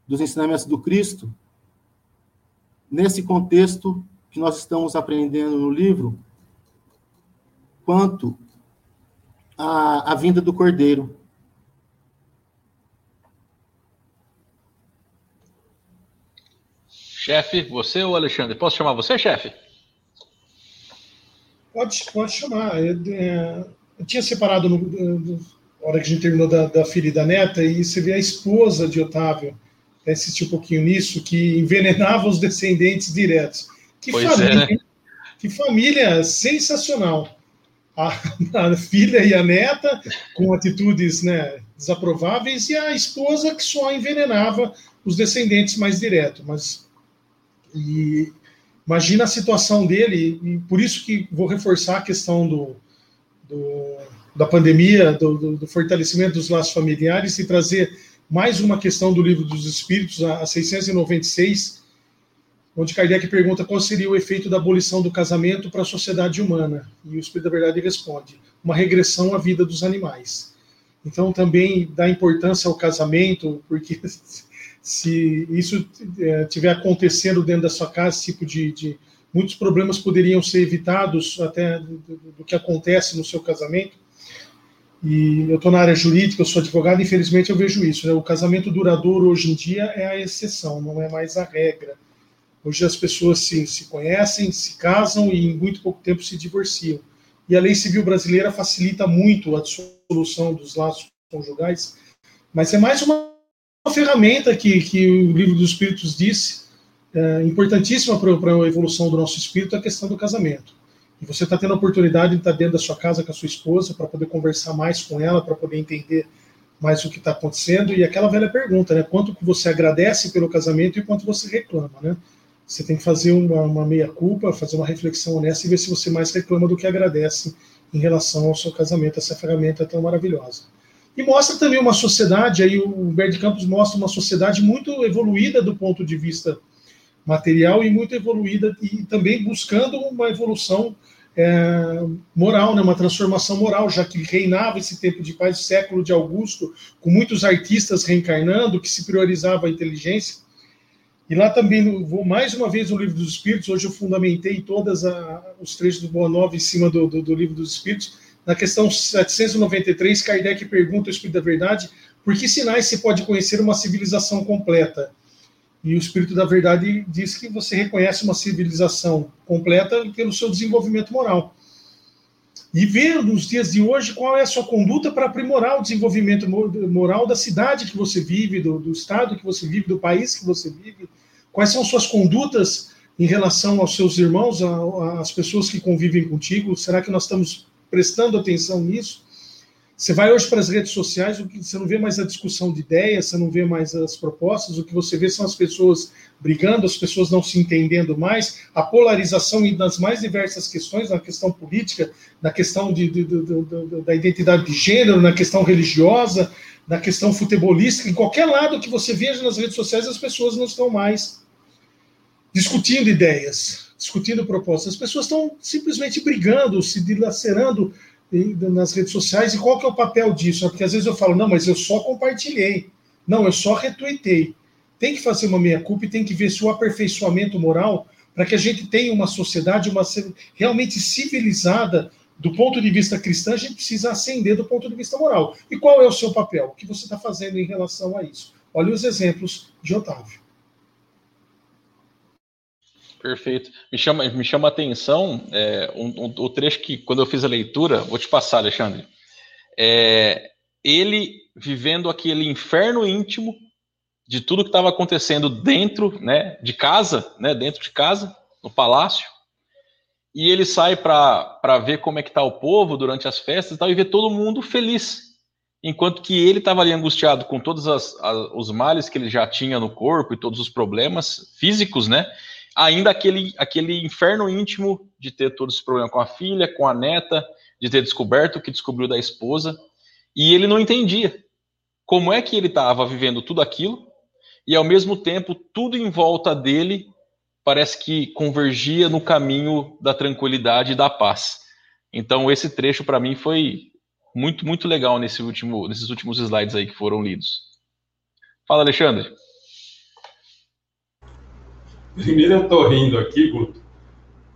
dos ensinamentos do Cristo, nesse contexto que nós estamos aprendendo no livro, quanto à, à vinda do Cordeiro. Chefe, você ou Alexandre? Posso chamar você, chefe? Pode, pode chamar. Eu, é, eu tinha separado no, na hora que a gente terminou da, da filha e da neta, e você vê a esposa de Otávio, assisti um pouquinho nisso, que envenenava os descendentes diretos. Que pois família, é, né? que família sensacional. A, a, filha e a neta com atitudes né, desaprováveis e a esposa que só envenenava os descendentes mais direto. Mas e imagina a situação dele, e por isso que vou reforçar a questão do, do da pandemia, do, do, fortalecimento dos laços familiares e trazer mais uma questão do livro dos Espíritos, a 696, onde Kardec pergunta qual seria o efeito da abolição do casamento para a sociedade humana. E o Espírito da Verdade responde: uma regressão à vida dos animais. Então, também dá importância ao casamento, porque se isso é, tiver acontecendo dentro da sua casa, esse tipo de, de muitos problemas poderiam ser evitados até do, do, que acontece no seu casamento. E eu estou na área jurídica, eu sou advogado, infelizmente eu vejo isso. Né? O casamento duradouro hoje em dia é a exceção, não é mais a regra. Hoje as pessoas se, se conhecem, se casam e em muito pouco tempo se divorciam. E a lei civil brasileira facilita muito a dissolução dos laços conjugais, mas é mais uma uma ferramenta que, que o livro dos Espíritos disse, é, importantíssima para a evolução do nosso espírito, é a questão do casamento. E você está tendo a oportunidade de estar dentro da sua casa com a sua esposa para poder conversar mais com ela, para poder entender mais o que está acontecendo. E aquela velha pergunta, né? Quanto você agradece pelo casamento e quanto você reclama, né? Você tem que fazer uma, uma meia-culpa, fazer uma reflexão honesta e ver se você mais reclama do que agradece em relação ao seu casamento. Essa ferramenta é tão maravilhosa. E mostra também uma sociedade, aí o Humberto Campos mostra uma sociedade muito evoluída do ponto de vista material e muito evoluída e também buscando uma evolução é, moral, né, uma transformação moral, já que reinava esse tempo de paz, século de Augusto, com muitos artistas reencarnando, que se priorizava a inteligência. E lá também, vou mais uma vez no Livro dos Espíritos, hoje eu fundamentei todos os trechos do Boa Nova em cima do, do, do Livro dos Espíritos, na questão 793, Kardec pergunta ao Espírito da Verdade por que sinais se pode conhecer uma civilização completa? E o Espírito da Verdade diz que você reconhece uma civilização completa pelo seu desenvolvimento moral. E ver nos dias de hoje qual é a sua conduta para aprimorar o desenvolvimento moral da cidade que você vive, do, do estado que você vive, do país que você vive. Quais são suas condutas em relação aos seus irmãos, às pessoas que convivem contigo? Será que nós estamos prestando atenção nisso. Você vai hoje para as redes sociais, você não vê mais a discussão de ideias, você não vê mais as propostas, o que você vê são as pessoas brigando, as pessoas não se entendendo mais, a polarização nas mais diversas questões, na questão política, na questão de, de, de, da identidade de gênero, na questão religiosa, na questão futebolística, em qualquer lado que você veja nas redes sociais, as pessoas não estão mais discutindo ideias, discutindo propostas, as pessoas estão simplesmente brigando, se dilacerando nas redes sociais. E qual que é o papel disso? Porque às vezes eu falo, não, mas eu só compartilhei. Não, eu só retuitei. Tem que fazer uma meia-culpa e tem que ver se o aperfeiçoamento moral, para que a gente tenha uma sociedade uma, realmente civilizada, do ponto de vista cristão, a gente precisa ascender do ponto de vista moral. E qual é o seu papel? O que você está fazendo em relação a isso? Olha os exemplos de Otávio. Perfeito. Me chama, me chama a atenção é, um, um, o trecho que, quando eu fiz a leitura, vou te passar, Alexandre. É, ele vivendo aquele inferno íntimo de tudo que estava acontecendo dentro né, de casa, né, dentro de casa, no palácio, e ele sai para ver como é que está o povo durante as festas e tal, e vê todo mundo feliz. Enquanto que ele estava ali angustiado com todos as, as, os males que ele já tinha no corpo e todos os problemas físicos, né? Ainda aquele, aquele inferno íntimo de ter todo esse problema com a filha, com a neta, de ter descoberto o que descobriu da esposa, e ele não entendia como é que ele estava vivendo tudo aquilo, e ao mesmo tempo tudo em volta dele parece que convergia no caminho da tranquilidade e da paz. Então esse trecho para mim foi muito muito legal nesse último, nesses últimos slides aí que foram lidos. Fala, Alexandre. Primeiro eu tô rindo aqui, Guto,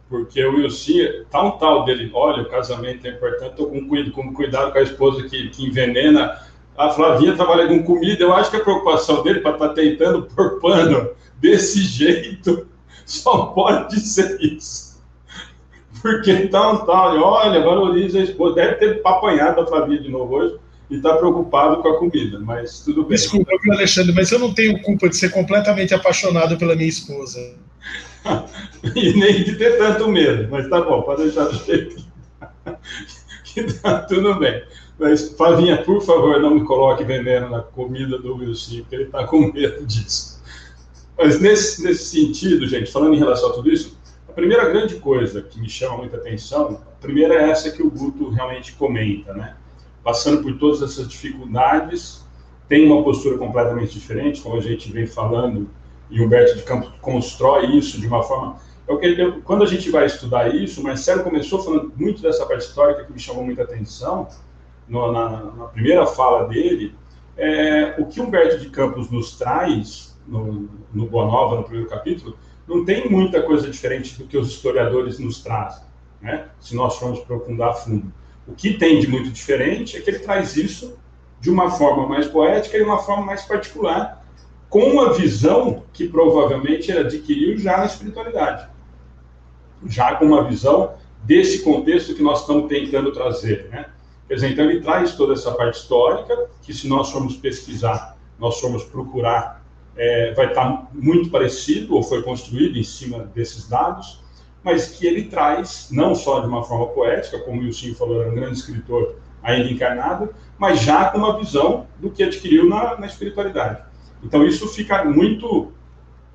porque o Wilson, tá um tal dele, olha, o casamento é importante, tô com, com cuidado com a esposa que, que envenena. A Flavinha trabalha com comida, eu acho que a preocupação dele para estar tá tentando pôr pano desse jeito só pode ser isso. Porque tá um tal, olha, valoriza a esposa. Deve ter apanhado a Flavinha de novo hoje e está preocupado com a comida, mas tudo bem. Desculpa, viu, Alexandre, mas eu não tenho culpa de ser completamente apaixonado pela minha esposa. e nem de ter tanto medo, mas tá bom, pode deixar do jeito que tá tudo bem. Mas, Flavinha, por favor, não me coloque veneno na comida do Wilson, porque ele está com medo disso. Mas nesse, nesse sentido, gente, falando em relação a tudo isso, a primeira grande coisa que me chama muita atenção, a primeira é essa que o Guto realmente comenta, né? Passando por todas essas dificuldades, tem uma postura completamente diferente, como a gente vem falando, e Humberto de Campos constrói isso de uma forma. É eu, eu, quando a gente vai estudar isso, o Marcelo começou falando muito dessa parte histórica que me chamou muita atenção, no, na, na, primeira fala dele, é, o que Humberto de Campos nos traz no, no Boa Nova, no primeiro capítulo, não tem muita coisa diferente do que os historiadores nos trazem, né? se nós formos aprofundar a fundo. O que tem de muito diferente é que ele traz isso de uma forma mais poética e uma forma mais particular, com uma visão que provavelmente ele adquiriu já na espiritualidade. Já com uma visão desse contexto que nós estamos tentando trazer. Né? Quer dizer, então ele traz toda essa parte histórica, que se nós formos pesquisar, nós formos procurar, é, vai estar muito parecido, ou foi construído em cima desses dados, mas que ele traz, não só de uma forma poética, como o Wilson falou, era um grande escritor ainda encarnado, mas já com uma visão do que adquiriu na, na espiritualidade. Então isso fica muito,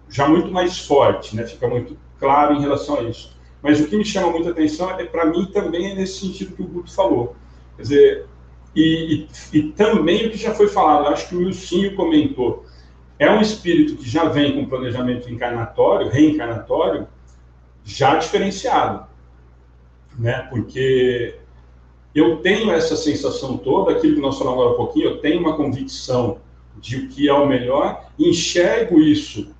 já muito mais forte, né? fica muito claro em relação a isso. Mas o que me chama muita atenção é, para mim, também é nesse sentido que o Guto falou. Quer dizer, e, e, e também o que já foi falado, acho que o Wilson comentou, é um espírito que já vem com planejamento encarnatório, reencarnatório, já diferenciado, né? Porque eu tenho essa sensação toda, aquilo que nós falamos agora um pouquinho, eu tenho uma convicção de o que é o melhor, enxergo isso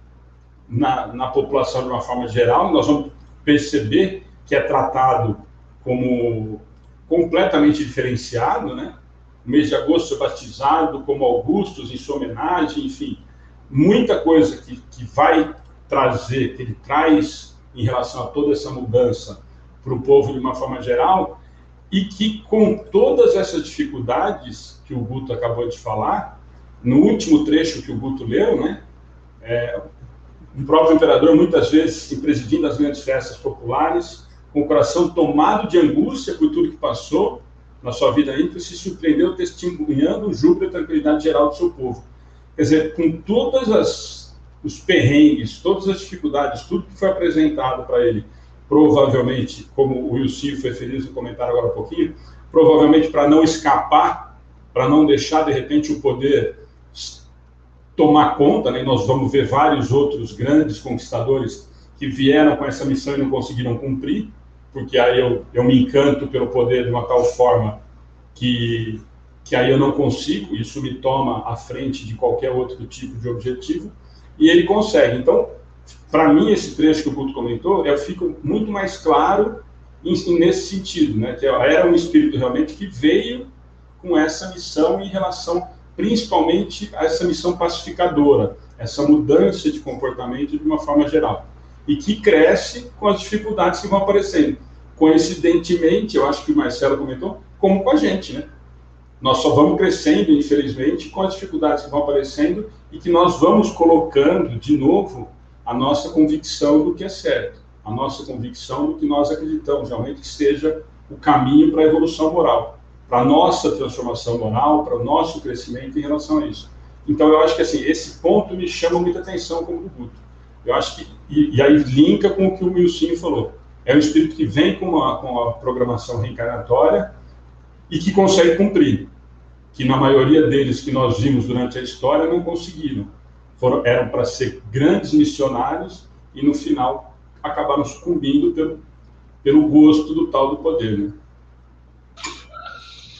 na, na população de uma forma geral, nós vamos perceber que é tratado como completamente diferenciado, né? No mês de agosto, batizado como Augustus, em sua homenagem, enfim, muita coisa que, que vai trazer, que ele traz em relação a toda essa mudança para o povo de uma forma geral, e que com todas essas dificuldades que o Guto acabou de falar, no último trecho que o Guto leu, né, é, o próprio imperador muitas vezes presidindo as grandes festas populares, com o coração tomado de angústia por tudo que passou, na sua vida ímpia, se surpreendeu testemunhando o júbilo e a tranquilidade geral do seu povo. Quer dizer, com todas as os perrengues, todas as dificuldades, tudo que foi apresentado para ele, provavelmente, como o Wilson foi feliz no comentário agora há pouquinho, provavelmente para não escapar, para não deixar de repente o poder tomar conta, né? nós vamos ver vários outros grandes conquistadores que vieram com essa missão e não conseguiram cumprir, porque aí eu, eu me encanto pelo poder de uma tal forma que, que aí eu não consigo, isso me toma à frente de qualquer outro tipo de objetivo, e ele consegue. Então, para mim, esse trecho que o Guto comentou, eu fico muito mais claro nesse sentido, né? que era um espírito realmente que veio com essa missão em relação principalmente a essa missão pacificadora, essa mudança de comportamento de uma forma geral e que cresce com as dificuldades que vão aparecendo. Coincidentemente, eu acho que o Marcelo comentou, como com a gente, né? Nós só vamos crescendo, infelizmente, com as dificuldades que vão aparecendo e que nós vamos colocando de novo a nossa convicção do que é certo, a nossa convicção do que nós acreditamos realmente que seja o caminho para a evolução moral, para a nossa transformação moral, para o nosso crescimento em relação a isso. Então, eu acho que assim, esse ponto me chama muita atenção como do Guto. Eu acho que, e, e, aí linka com o que o Milcinho falou. É um espírito que vem com, uma, com a programação reencarnatória e que consegue cumprir. Que na maioria deles que nós vimos durante a história não conseguiram. Foram, eram para ser grandes missionários e no final acabaram sucumbindo pelo, pelo gosto do tal do poder. Né?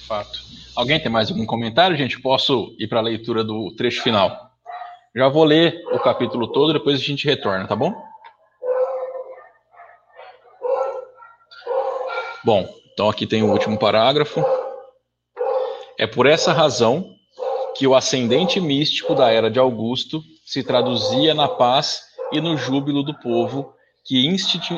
Fato. Alguém tem mais algum comentário, gente? Posso ir para a leitura do trecho final? Já vou ler o capítulo todo, depois a gente retorna, tá bom? Bom, então aqui tem o último parágrafo. É por essa razão que o ascendente místico da era de Augusto se traduzia na paz e no júbilo do povo que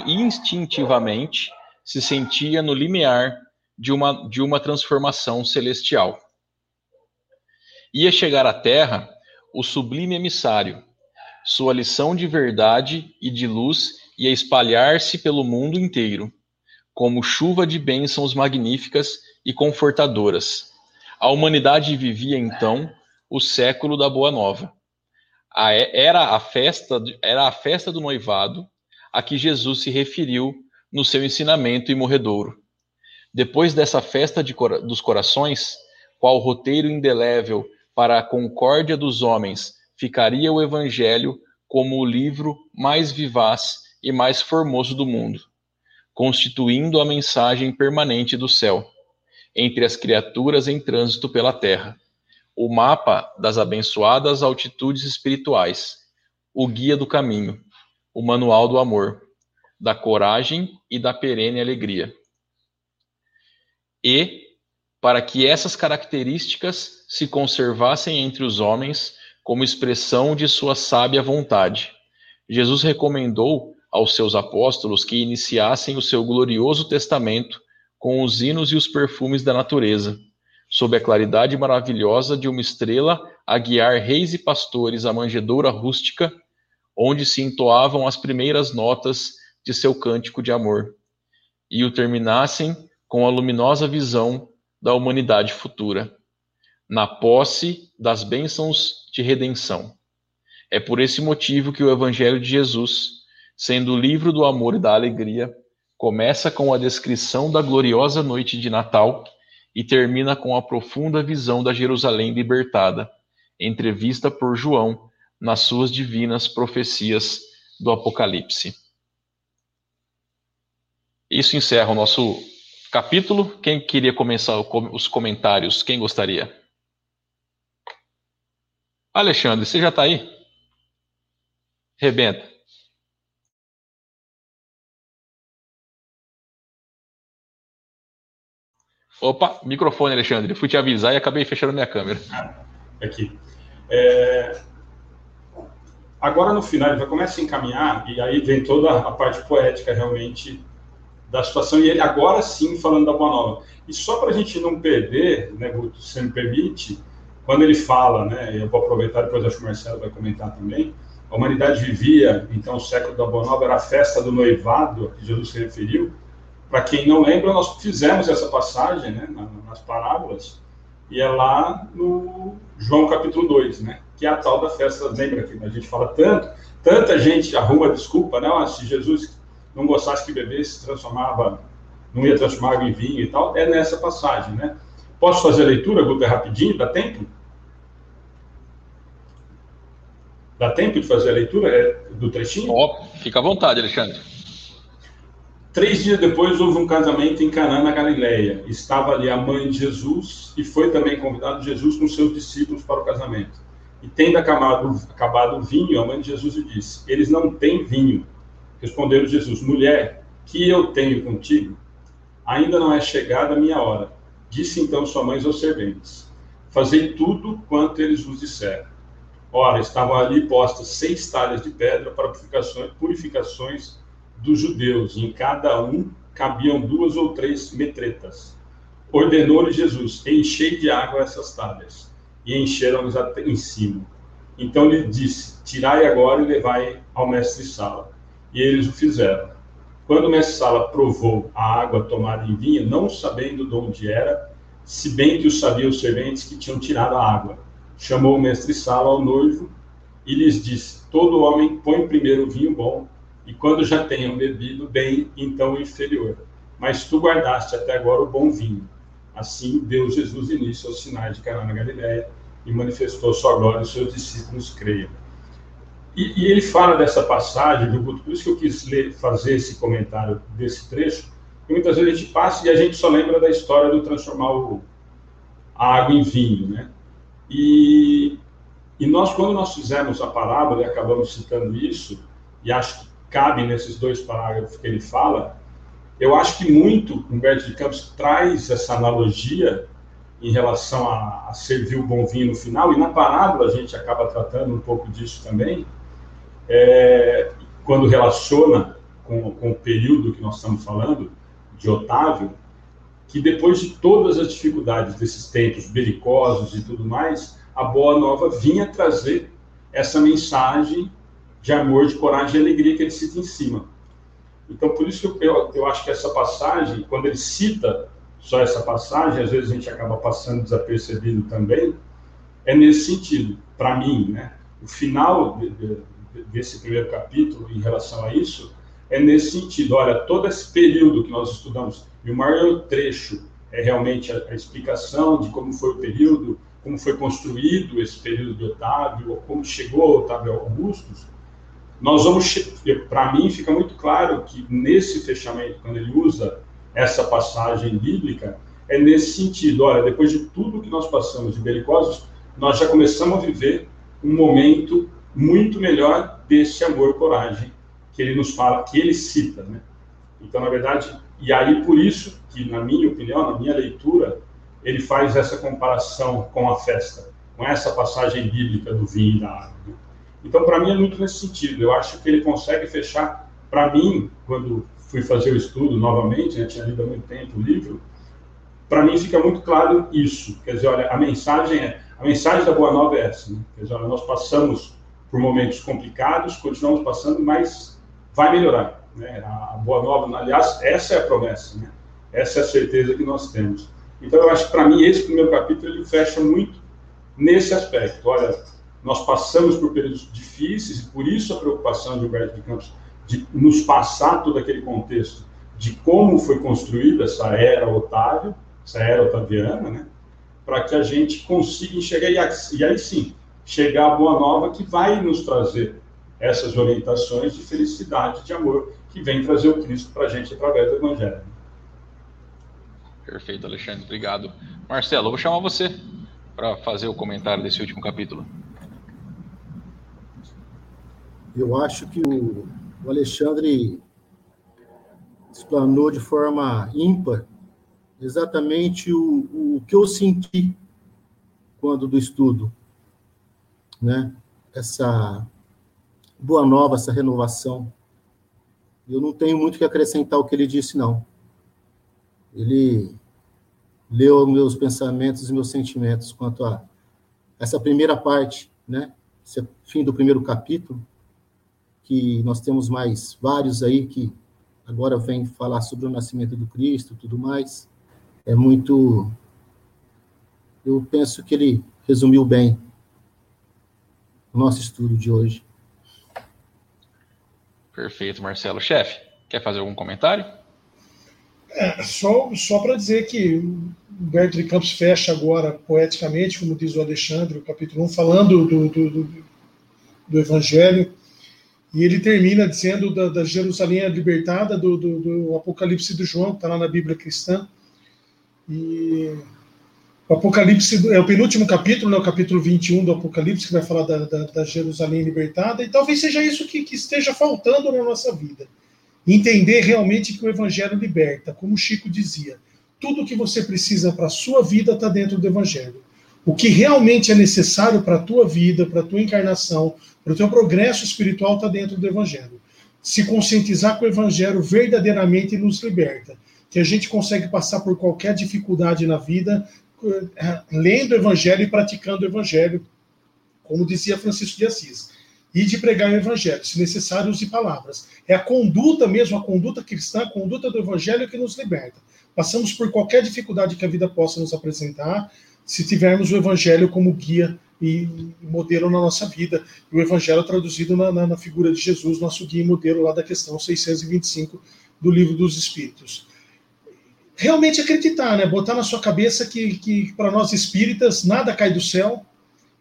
instintivamente se sentia no limiar de uma, de uma transformação celestial. Ia chegar à Terra o sublime emissário. Sua lição de verdade e de luz ia espalhar-se pelo mundo inteiro, como chuva de bênçãos magníficas e confortadoras. A humanidade vivia então o século da Boa Nova. Era a festa, era a festa do noivado a que Jesus se referiu no seu ensinamento e morredouro. Depois dessa festa de, dos corações, qual roteiro indelével para a concórdia dos homens, ficaria o Evangelho como o livro mais vivaz e mais formoso do mundo, constituindo a mensagem permanente do céu, entre as criaturas em trânsito pela terra, o mapa das abençoadas altitudes espirituais, o guia do caminho, o manual do amor, da coragem e da perene alegria. E, para que essas características se conservassem entre os homens como expressão de sua sábia vontade. Jesus recomendou aos seus apóstolos que iniciassem o seu glorioso testamento com os hinos e os perfumes da natureza, sob a claridade maravilhosa de uma estrela a guiar reis e pastores à manjedoura rústica, onde se entoavam as primeiras notas de seu cântico de amor, e o terminassem com a luminosa visão da humanidade futura na posse das bênçãos de redenção. É por esse motivo que o Evangelho de Jesus, sendo o livro do amor e da alegria, começa com a descrição da gloriosa noite de Natal e termina com a profunda visão da Jerusalém libertada, entrevista por João nas suas divinas profecias do Apocalipse. Isso encerra o nosso capítulo. Quem queria começar os comentários? Quem gostaria? Alexandre, você já está aí? Rebenta. Opa, microfone, Alexandre. Fui te avisar e acabei fechando minha câmera. Aqui. É... Agora no final ele vai começar a encaminhar e aí vem toda a parte poética realmente da situação e ele agora sim falando da Boa Nova. E só para a gente não perder, né, Guto, se me permite, quando ele fala, né, eu vou aproveitar, depois acho que o Marcelo vai comentar também, a humanidade vivia, então, o século da Boa Nova era a festa do noivado, a que Jesus se referiu, Para quem não lembra, nós fizemos essa passagem né, nas parábolas, e é lá no João capítulo 2, né, que é a tal da festa, lembra que a gente fala tanto, tanta gente arruma desculpa, né, se Jesus não gostasse que bebesse, se transformava, não ia transformar água em vinho e tal, é nessa passagem, né. Posso fazer a leitura, Guto, rapidinho, dá tempo? Dá tempo de fazer a leitura é, do trechinho? Oh, fica à vontade, Alexandre. Três dias depois houve um casamento em Canaã, na Galileia. Estava ali a mãe de Jesus e foi também convidado Jesus com seus discípulos para o casamento. E tendo acabado, acabado o vinho, a mãe de Jesus lhe disse: Eles não têm vinho. Respondeu Jesus: Mulher, que eu tenho contigo? Ainda não é chegada a minha hora. Disse então sua mãe aos serventes: Fazei tudo quanto eles vos disseram. Ora, estavam ali postas seis talhas de pedra para purificações dos judeus, em cada um cabiam duas ou três metretas. Ordenou-lhe Jesus: Enchei de água essas talhas. E encheram-nos em cima. Então lhe disse: Tirai agora e levai ao mestre-sala. E eles o fizeram. Quando o mestre-sala provou a água tomada em vinho, não sabendo de onde era, se bem que o sabiam os serventes que tinham tirado a água, chamou o mestre-sala ao noivo e lhes disse: Todo homem põe primeiro o vinho bom, e quando já tenham bebido bem, então inferior. Mas tu guardaste até agora o bom vinho. Assim deu Jesus início aos sinais de Caná na Galiléia e manifestou sua glória os seus discípulos creiam. E, e, ele fala dessa passagem do por isso que eu quis ler, fazer esse comentário desse trecho, porque muitas vezes a gente passa e a gente só lembra da história do transformar o, a água em vinho, né? E, e nós, quando nós fizemos a parábola e acabamos citando isso, e acho que cabe nesses dois parágrafos que ele fala, eu acho que muito Humberto de Campos traz essa analogia em relação a, a servir o bom vinho no final, e na parábola a gente acaba tratando um pouco disso também, é, quando relaciona com, com o período que nós estamos falando, de Otávio, que depois de todas as dificuldades desses tempos belicosos e tudo mais, a Boa Nova vinha trazer essa mensagem de amor, de coragem e alegria que ele cita em cima. Então, por isso que eu, eu acho que essa passagem, quando ele cita só essa passagem, às vezes a gente acaba passando desapercebido também, é nesse sentido, para mim, né? O final de, de, desse primeiro capítulo em relação a isso é nesse sentido. Olha, todo esse período que nós estudamos, e o maior trecho é realmente a, a explicação de como foi o período, como foi construído esse período de Otávio, ou como chegou Otávio Augustus, nós vamos, para mim, fica muito claro que nesse fechamento, quando ele usa essa passagem bíblica, é nesse sentido. Olha, depois de tudo que nós passamos de belicosos, nós já começamos a viver um momento muito melhor desse amor coragem que ele nos fala, que ele cita, né? Então, na verdade, e aí por isso que, na minha opinião, na minha leitura, ele faz essa comparação com a festa, com essa passagem bíblica do vinho e da água. Então, para mim, é muito nesse sentido. Eu acho que ele consegue fechar, para mim, quando fui fazer o estudo novamente, né, tinha lido há muito tempo o livro, para mim fica muito claro isso. Quer dizer, olha, a mensagem é, a mensagem da Boa Nova é essa. Né? Quer dizer, olha, nós passamos por momentos complicados, continuamos passando, mas vai melhorar. Né? A Boa Nova, aliás, essa é a promessa, né? essa é a certeza que nós temos. Então, eu acho que, para mim, esse primeiro capítulo ele fecha muito nesse aspecto. Olha, nós passamos por períodos difíceis e por isso a preocupação de Humberto de Campos de nos passar todo aquele contexto de como foi construída essa era Otávio, essa era otaviana, né? para que a gente consiga enxergar, e aí sim, chegar à Boa Nova que vai nos trazer essas orientações de felicidade, de amor, que vem trazer o Cristo para a gente através do Evangelho. Perfeito, Alexandre, obrigado. Marcelo, eu vou chamar você para fazer o comentário desse último capítulo. Eu acho que o, o Alexandre explanou de forma ímpar exatamente o, o que eu senti quando do estudo, né? Essa boa nova, essa renovação. Eu não tenho muito que acrescentar o que ele disse, não. Ele leu meus pensamentos e meus sentimentos quanto a essa primeira parte, né? Esse fim do primeiro capítulo, que nós temos mais vários aí que agora vem falar sobre o nascimento do Cristo, tudo mais. É muito. Eu penso que ele resumiu bem o nosso estudo de hoje. Perfeito, Marcelo. Chefe, quer fazer algum comentário? É, só só para dizer que Humberto de Campos fecha agora poeticamente, como diz o Alexandre, o capítulo 1, falando do, do, do, do Evangelho, e ele termina dizendo da, da Jerusalém libertada do, do, do, Apocalipse do João, que está lá na Bíblia cristã. E o Apocalipse é o penúltimo capítulo, né, o capítulo 21 do Apocalipse, que vai falar da, da, da Jerusalém libertada, e talvez seja isso que, que esteja faltando na nossa vida. Entender realmente que o Evangelho liberta, como Chico dizia tudo que você precisa para a sua vida está dentro do Evangelho. O que realmente é necessário para a tua vida, para a tua encarnação, para o teu progresso espiritual está dentro do Evangelho. Se conscientizar com o Evangelho verdadeiramente nos liberta. Que a gente consegue passar por qualquer dificuldade na vida eh, lendo o Evangelho e praticando o Evangelho, como dizia Francisco de Assis. E de pregar o Evangelho, se necessário, use palavras. É a conduta mesmo, a conduta cristã, a conduta do Evangelho que nos liberta. Passamos por qualquer dificuldade que a vida possa nos apresentar, se tivermos o Evangelho como guia e modelo na nossa vida. E o Evangelho traduzido na, na, na, figura de Jesus, nosso guia e modelo lá da questão 625 do Livro dos Espíritos. Realmente acreditar, né? Botar na sua cabeça que, que para nós espíritas nada cai do céu,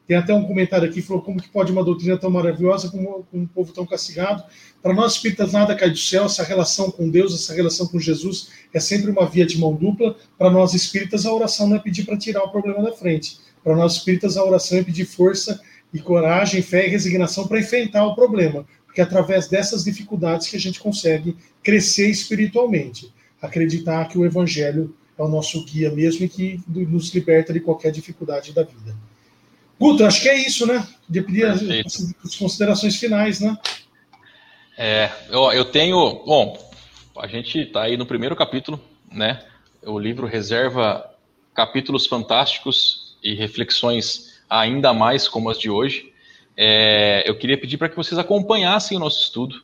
tem até um comentário aqui falou como que pode uma doutrina tão maravilhosa com um povo tão castigado. Para nós espíritas nada cai do céu, essa relação com Deus, essa relação com Jesus é sempre uma via de mão dupla. Para nós espíritas a oração não é pedir para tirar o problema da frente. Para nós espíritas a oração é pedir força e coragem, fé e resignação para enfrentar o problema, porque é através dessas dificuldades que a gente consegue crescer espiritualmente. Acreditar que o evangelho é o nosso guia mesmo e que nos liberta de qualquer dificuldade da vida. Guto, acho que é isso, né? De pedir as, as, considerações finais, né? É, eu, eu tenho. Bom, a gente está aí no primeiro capítulo, né? O livro reserva capítulos fantásticos e reflexões ainda mais como as de hoje. É, eu queria pedir para que vocês acompanhassem o nosso estudo,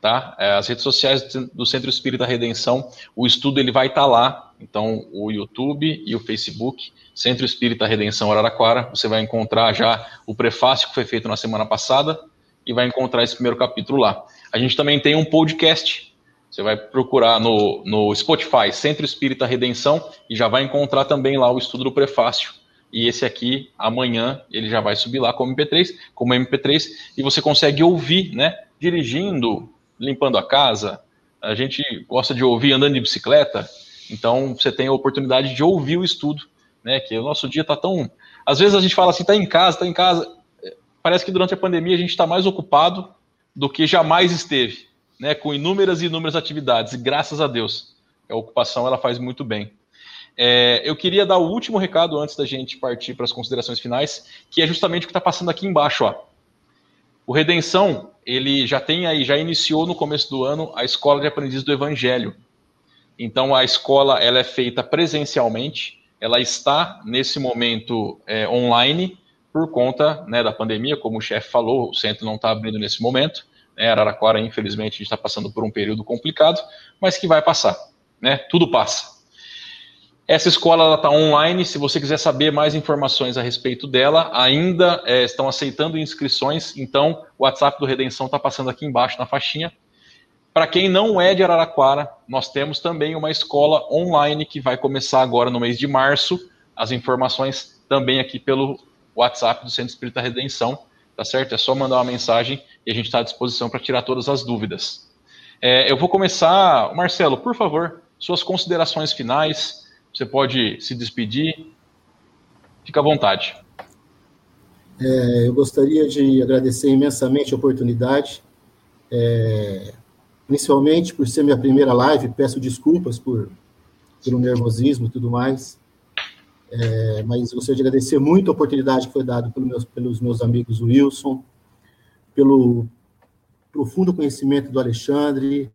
tá? É, as redes sociais do Centro Espírita Redenção, o estudo ele vai estar tá lá. Então, o YouTube e o Facebook Centro Espírita Redenção Araraquara. Você vai encontrar já o prefácio que foi feito na semana passada e vai encontrar esse primeiro capítulo lá. A gente também tem um podcast. Você vai procurar no, no Spotify Centro Espírita Redenção e já vai encontrar também lá o estudo do prefácio. E esse aqui, amanhã, ele já vai subir lá como MP3, como MP3, e você consegue ouvir, né? Dirigindo, limpando a casa. A gente gosta de ouvir andando de bicicleta, então você tem a oportunidade de ouvir o estudo né? Que o nosso dia está tão. Às vezes a gente fala assim, está em casa, está em casa. Parece que durante a pandemia a gente está mais ocupado do que jamais esteve, né? Com inúmeras e inúmeras atividades. E graças a Deus, a ocupação ela faz muito bem. É, eu queria dar o último recado antes da gente partir para as considerações finais, que é justamente o que está passando aqui embaixo, ó. O Redenção, ele já tem aí, já iniciou no começo do ano a escola de aprendizes do Evangelho. Então a escola ela é feita presencialmente, ela está nesse momento é, online por conta né, da pandemia, como o chefe falou, o centro não está abrindo nesse momento. Né, Araraquara, infelizmente, a gente está passando por um período complicado, mas que vai passar. Né, tudo passa. Essa escola está online. Se você quiser saber mais informações a respeito dela, ainda é, estão aceitando inscrições. Então, o WhatsApp do Redenção está passando aqui embaixo na faixinha. Para quem não é de Araraquara, nós temos também uma escola online que vai começar agora no mês de março. As informações também aqui pelo WhatsApp do Centro Espírita Redenção, tá certo? É só mandar uma mensagem e a gente está à disposição para tirar todas as dúvidas. É, eu vou começar, Marcelo, por favor, suas considerações finais. Você pode se despedir. Fica à vontade. É, eu gostaria de agradecer imensamente a oportunidade. É, principalmente por ser minha primeira live, peço desculpas por pelo nervosismo e tudo mais, é, mas gostaria de agradecer muito a oportunidade que foi dada pelo meus, pelos meus amigos Wilson, pelo profundo conhecimento do Alexandre,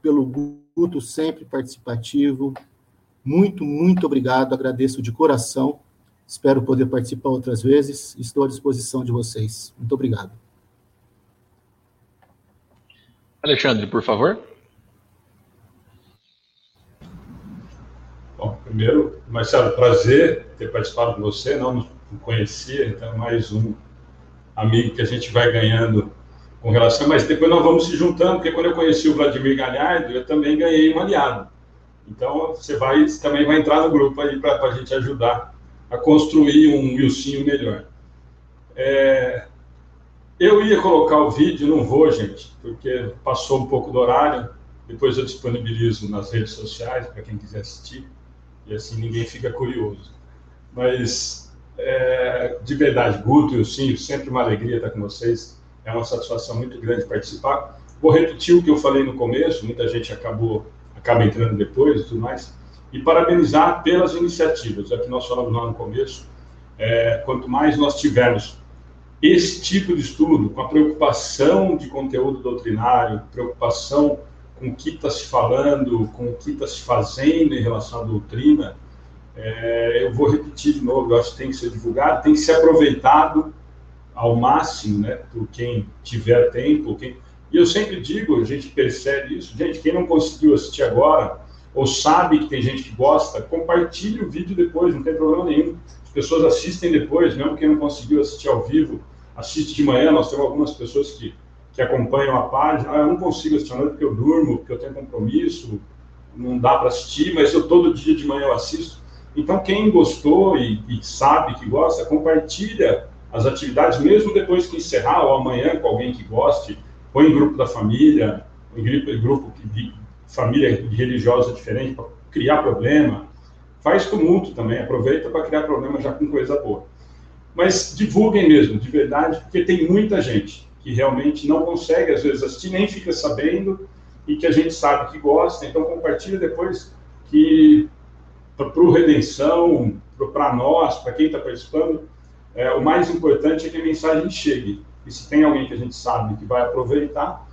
pelo Guto sempre participativo. Muito, muito obrigado, agradeço de coração. Espero poder participar outras vezes. Estou à disposição de vocês. Muito obrigado. Alexandre, por favor. Bom, primeiro, Marcelo, prazer ter participado com você, não, não conhecia, então mais um amigo que a gente vai ganhando com relação, mas depois nós vamos se juntando, porque quando eu conheci o Vladimir Galhardo, eu também ganhei um aliado. Então, você vai, você também vai entrar no grupo aí para a gente ajudar a construir um Wilson melhor. É, eu ia colocar o vídeo, não vou, gente, porque passou um pouco do horário. Depois eu disponibilizo nas redes sociais para quem quiser assistir, e assim ninguém fica curioso. Mas, é, de verdade, Guto e o Sim, sempre uma alegria estar com vocês. É uma satisfação muito grande participar. Vou repetir o que eu falei no começo, muita gente acabou acaba entrando depois e tudo mais, e parabenizar pelas iniciativas, é que nós falamos lá no começo, é, quanto mais nós tivermos esse tipo de estudo, com a preocupação de conteúdo doutrinário, preocupação com o que está se falando, com o que está se fazendo em relação à doutrina, é, eu vou repetir de novo, eu acho que tem que ser divulgado, tem que ser aproveitado ao máximo, né, por quem tiver tempo, quem, e eu sempre digo, a gente percebe isso, gente, quem não conseguiu assistir agora, ou sabe que tem gente que gosta, compartilhe o vídeo depois, não tem problema nenhum. As pessoas assistem depois, mesmo quem não conseguiu assistir ao vivo, assiste de manhã, nós temos algumas pessoas que, que acompanham a página, ah, eu não consigo assistir à noite porque eu durmo, porque eu tenho compromisso, não dá para assistir, mas eu todo dia de manhã eu assisto. Então, quem gostou e, e sabe que gosta, compartilha as atividades, mesmo depois que encerrar, ou amanhã com alguém que goste, põe em grupo da família, em grupo, em grupo de família religiosa diferente, para criar problema. Faz tumulto também, aproveita para criar problema já com coisa boa. Mas divulguem mesmo, de verdade, porque tem muita gente que realmente não consegue, às vezes, assistir, nem fica sabendo, e que a gente sabe que gosta, então compartilha depois que para o Redenção, para nós, para quem está participando, é, o mais importante é que a mensagem chegue. E se tem alguém que a gente sabe que vai aproveitar,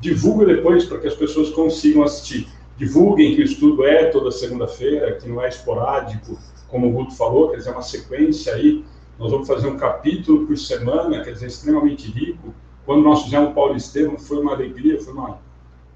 divulga depois para que as pessoas consigam assistir. Divulguem que o estudo é toda segunda-feira, que não é esporádico, como o Guto falou, quer dizer, é uma sequência aí. Nós vamos fazer um capítulo por semana, quer dizer, extremamente rico. Quando nós fizemos Paulo Estevam, foi uma alegria, foi uma,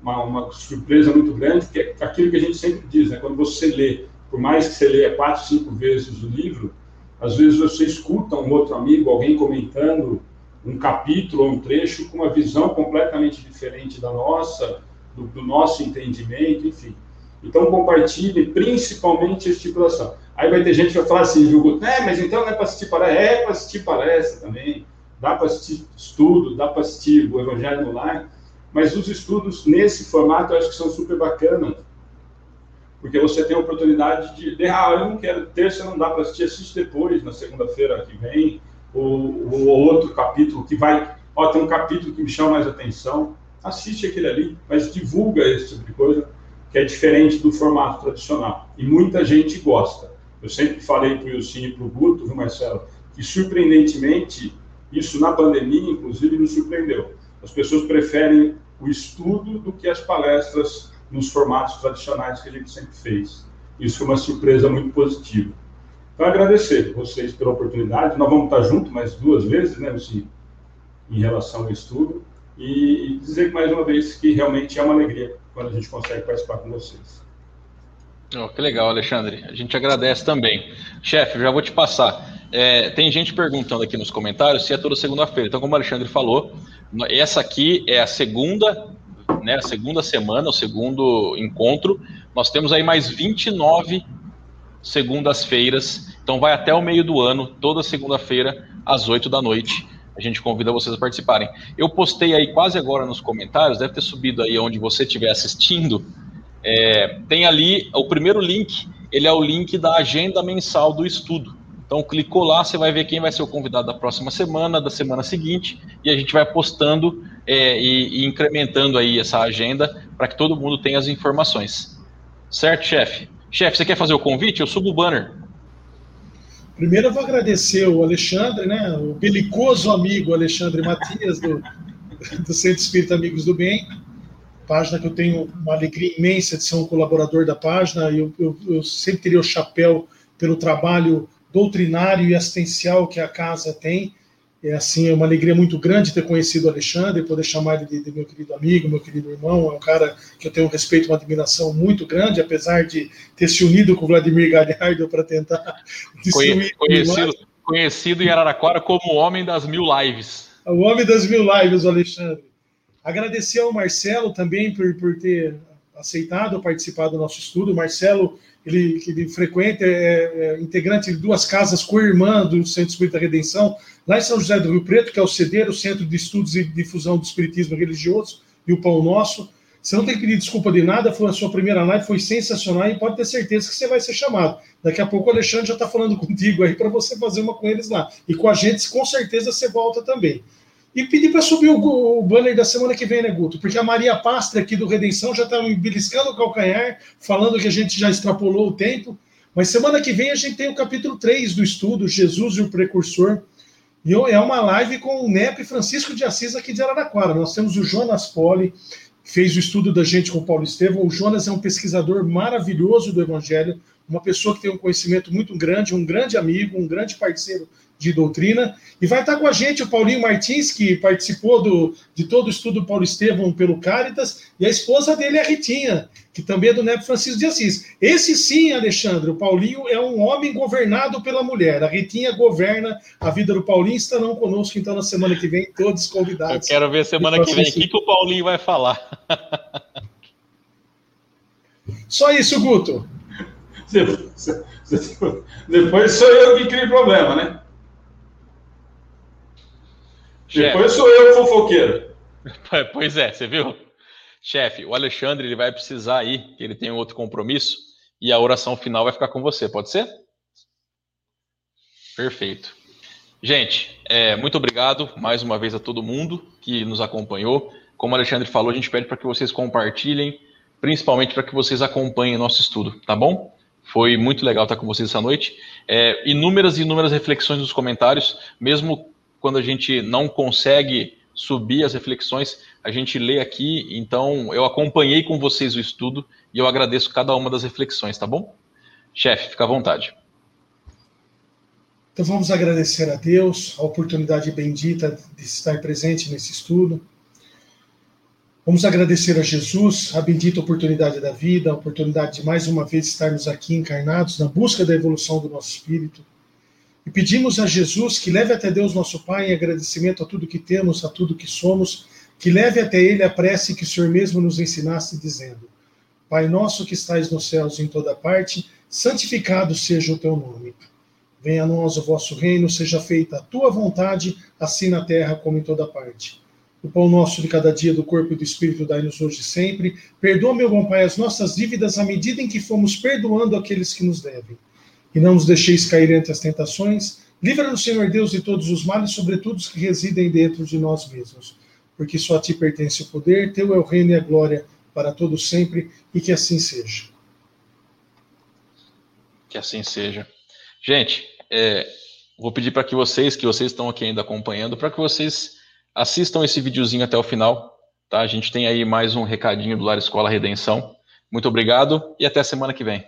uma, uma, surpresa muito grande, porque é aquilo que a gente sempre diz, né? quando você lê, por mais que você leia quatro, cinco vezes o livro, às vezes você escuta um outro amigo, alguém comentando um capítulo ou um trecho com uma visão completamente diferente da nossa, do, do nosso entendimento, enfim. Então, compartilhe principalmente esse tipo de ação. Aí vai ter gente que vai falar assim, Hugo, é, mas então não é para assistir palestra? É para assistir palestra também, dá para assistir estudo, dá para assistir o Evangelho no Lar, mas os estudos nesse formato eu acho que são super bacanas, porque você tem a oportunidade de, de ah, eu não quero, terça não dá para assistir, assiste depois, na segunda-feira que vem, o, outro capítulo que vai, ó, tem um capítulo que me chama mais atenção, assiste aquele ali, mas divulga esse tipo de coisa, que é diferente do formato tradicional. E muita gente gosta. Eu sempre falei para o Wilson e para o Guto, viu, Marcelo, que surpreendentemente, isso na pandemia, inclusive, nos surpreendeu. As pessoas preferem o estudo do que as palestras nos formatos tradicionais que a gente sempre fez. Isso foi uma surpresa muito positiva. Então, agradecer vocês pela oportunidade. Nós vamos estar juntos mais duas vezes, né, assim, em relação ao estudo. E dizer mais uma vez que realmente é uma alegria quando a gente consegue participar com vocês. Oh, que legal, Alexandre. A gente agradece também. Chefe, já vou te passar. É, tem gente perguntando aqui nos comentários se é toda segunda-feira. Então, como o Alexandre falou, essa aqui é a segunda, né, a segunda semana, o segundo encontro. Nós temos aí mais 29 segundas-feiras. Então vai até o meio do ano, toda segunda-feira, às 8 da noite. A gente convida vocês a participarem. Eu postei aí quase agora nos comentários, deve ter subido aí onde você estiver assistindo. É, tem ali o primeiro link, ele é o link da agenda mensal do estudo. Então, clicou lá, você vai ver quem vai ser o convidado da próxima semana, da semana seguinte, e a gente vai postando é, e, e incrementando aí essa agenda para que todo mundo tenha as informações. Certo, chefe? Chefe, você quer fazer o convite? Eu subo o banner. Primeiro eu vou agradecer o Alexandre, né, o belicoso amigo Alexandre Matias, do, do Centro Espírita Amigos do Bem, página que eu tenho uma alegria imensa de ser um colaborador da página, eu, eu, eu sempre teria o chapéu pelo trabalho doutrinário e assistencial que a casa tem, É assim, é uma alegria muito grande ter conhecido o Alexandre, poder chamar ele de, de, meu querido amigo, meu querido irmão. É um cara que eu tenho um respeito e uma admiração muito grande, apesar de ter se unido com o Vladimir Galhardo para tentar destruir. Conhecido, conhecido em Araraquara como o homem das mil lives. O homem das mil lives, Alexandre. Agradecer ao Marcelo também por, por ter aceitado participar do nosso estudo. O Marcelo ele, ele frequenta, é, é, integrante de duas casas co-irmã do Centro Espírita Redenção, lá em São José do Rio Preto, que é o CEDER, o Centro de Estudos e Difusão do Espiritismo Religioso, e o Pão Nosso. Você não tem que pedir desculpa de nada, foi a sua primeira live, foi sensacional e pode ter certeza que você vai ser chamado. Daqui a pouco o Alexandre já está falando contigo aí para você fazer uma com eles lá. E com a gente, com certeza, você volta também. E pedir para subir o, o, banner da semana que vem, né, Guto? Porque a Maria Pastra aqui do Redenção já está beliscando o calcanhar, falando que a gente já extrapolou o tempo. Mas semana que vem a gente tem o capítulo 3 do estudo, Jesus e o Precursor. E é uma live com o NEP Francisco de Assis aqui de Araraquara. Nós temos o Jonas Poli, fez o estudo da gente com o Paulo Estevão. O Jonas é um pesquisador maravilhoso do Evangelho, uma pessoa que tem um conhecimento muito grande, um grande amigo, um grande parceiro de doutrina. E vai estar com a gente o Paulinho Martins, que participou do, de todo o estudo do Paulo Estevão pelo Caritas, e a esposa dele é a Ritinha, que também é do Neto Francisco de Assis. Esse sim, Alexandre, o Paulinho é um homem governado pela mulher. A Ritinha governa a vida do Paulinho, estarão conosco então na semana que vem, todos convidados. Eu quero ver semana que vem o que, que o Paulinho vai falar. Só isso, Guto. Depois sou eu que crio problema, né? Depois sou eu fofoqueiro. Pois é, você viu? Chefe, o Alexandre ele vai precisar ir, ele tem um outro compromisso, e a oração final vai ficar com você, pode ser? Perfeito. Gente, é, muito obrigado mais uma vez a todo mundo que nos acompanhou. Como o Alexandre falou, a gente pede para que vocês compartilhem, principalmente para que vocês acompanhem o nosso estudo, tá bom? Foi muito legal estar com vocês essa noite. É, inúmeras e inúmeras reflexões nos comentários, mesmo quando a gente não consegue subir as reflexões, a gente lê aqui. Então, eu acompanhei com vocês o estudo e eu agradeço cada uma das reflexões, tá bom? Chefe, fica à vontade. Então, vamos agradecer a Deus a oportunidade bendita de estar presente nesse estudo. Vamos agradecer a Jesus a bendita oportunidade da vida, a oportunidade de mais uma vez estarmos aqui encarnados na busca da evolução do nosso espírito. E pedimos a Jesus que leve até Deus nosso Pai em agradecimento a tudo que temos, a tudo que somos, que leve até Ele a prece que o Senhor mesmo nos ensinasse, dizendo: Pai nosso que estais nos céus em toda parte, santificado seja o teu nome. Venha a nós o vosso reino, seja feita a tua vontade, assim na terra como em toda parte. O pão nosso de cada dia do corpo e do espírito dai-nos hoje sempre. Perdoa, meu bom Pai, as nossas dívidas à medida em que fomos perdoando aqueles que nos devem e não nos deixeis cair entre as tentações. Livra-nos, Senhor Deus, de todos os males, sobretudo os que residem dentro de nós mesmos. Porque só a ti pertence o poder, teu é o reino e a glória para todos sempre, e que assim seja. Que assim seja. Gente, é, vou pedir para que vocês, que vocês estão aqui ainda acompanhando, para que vocês assistam esse videozinho até o final. Tá? A gente tem aí mais um recadinho do Lar Escola Redenção. Muito obrigado e até semana que vem.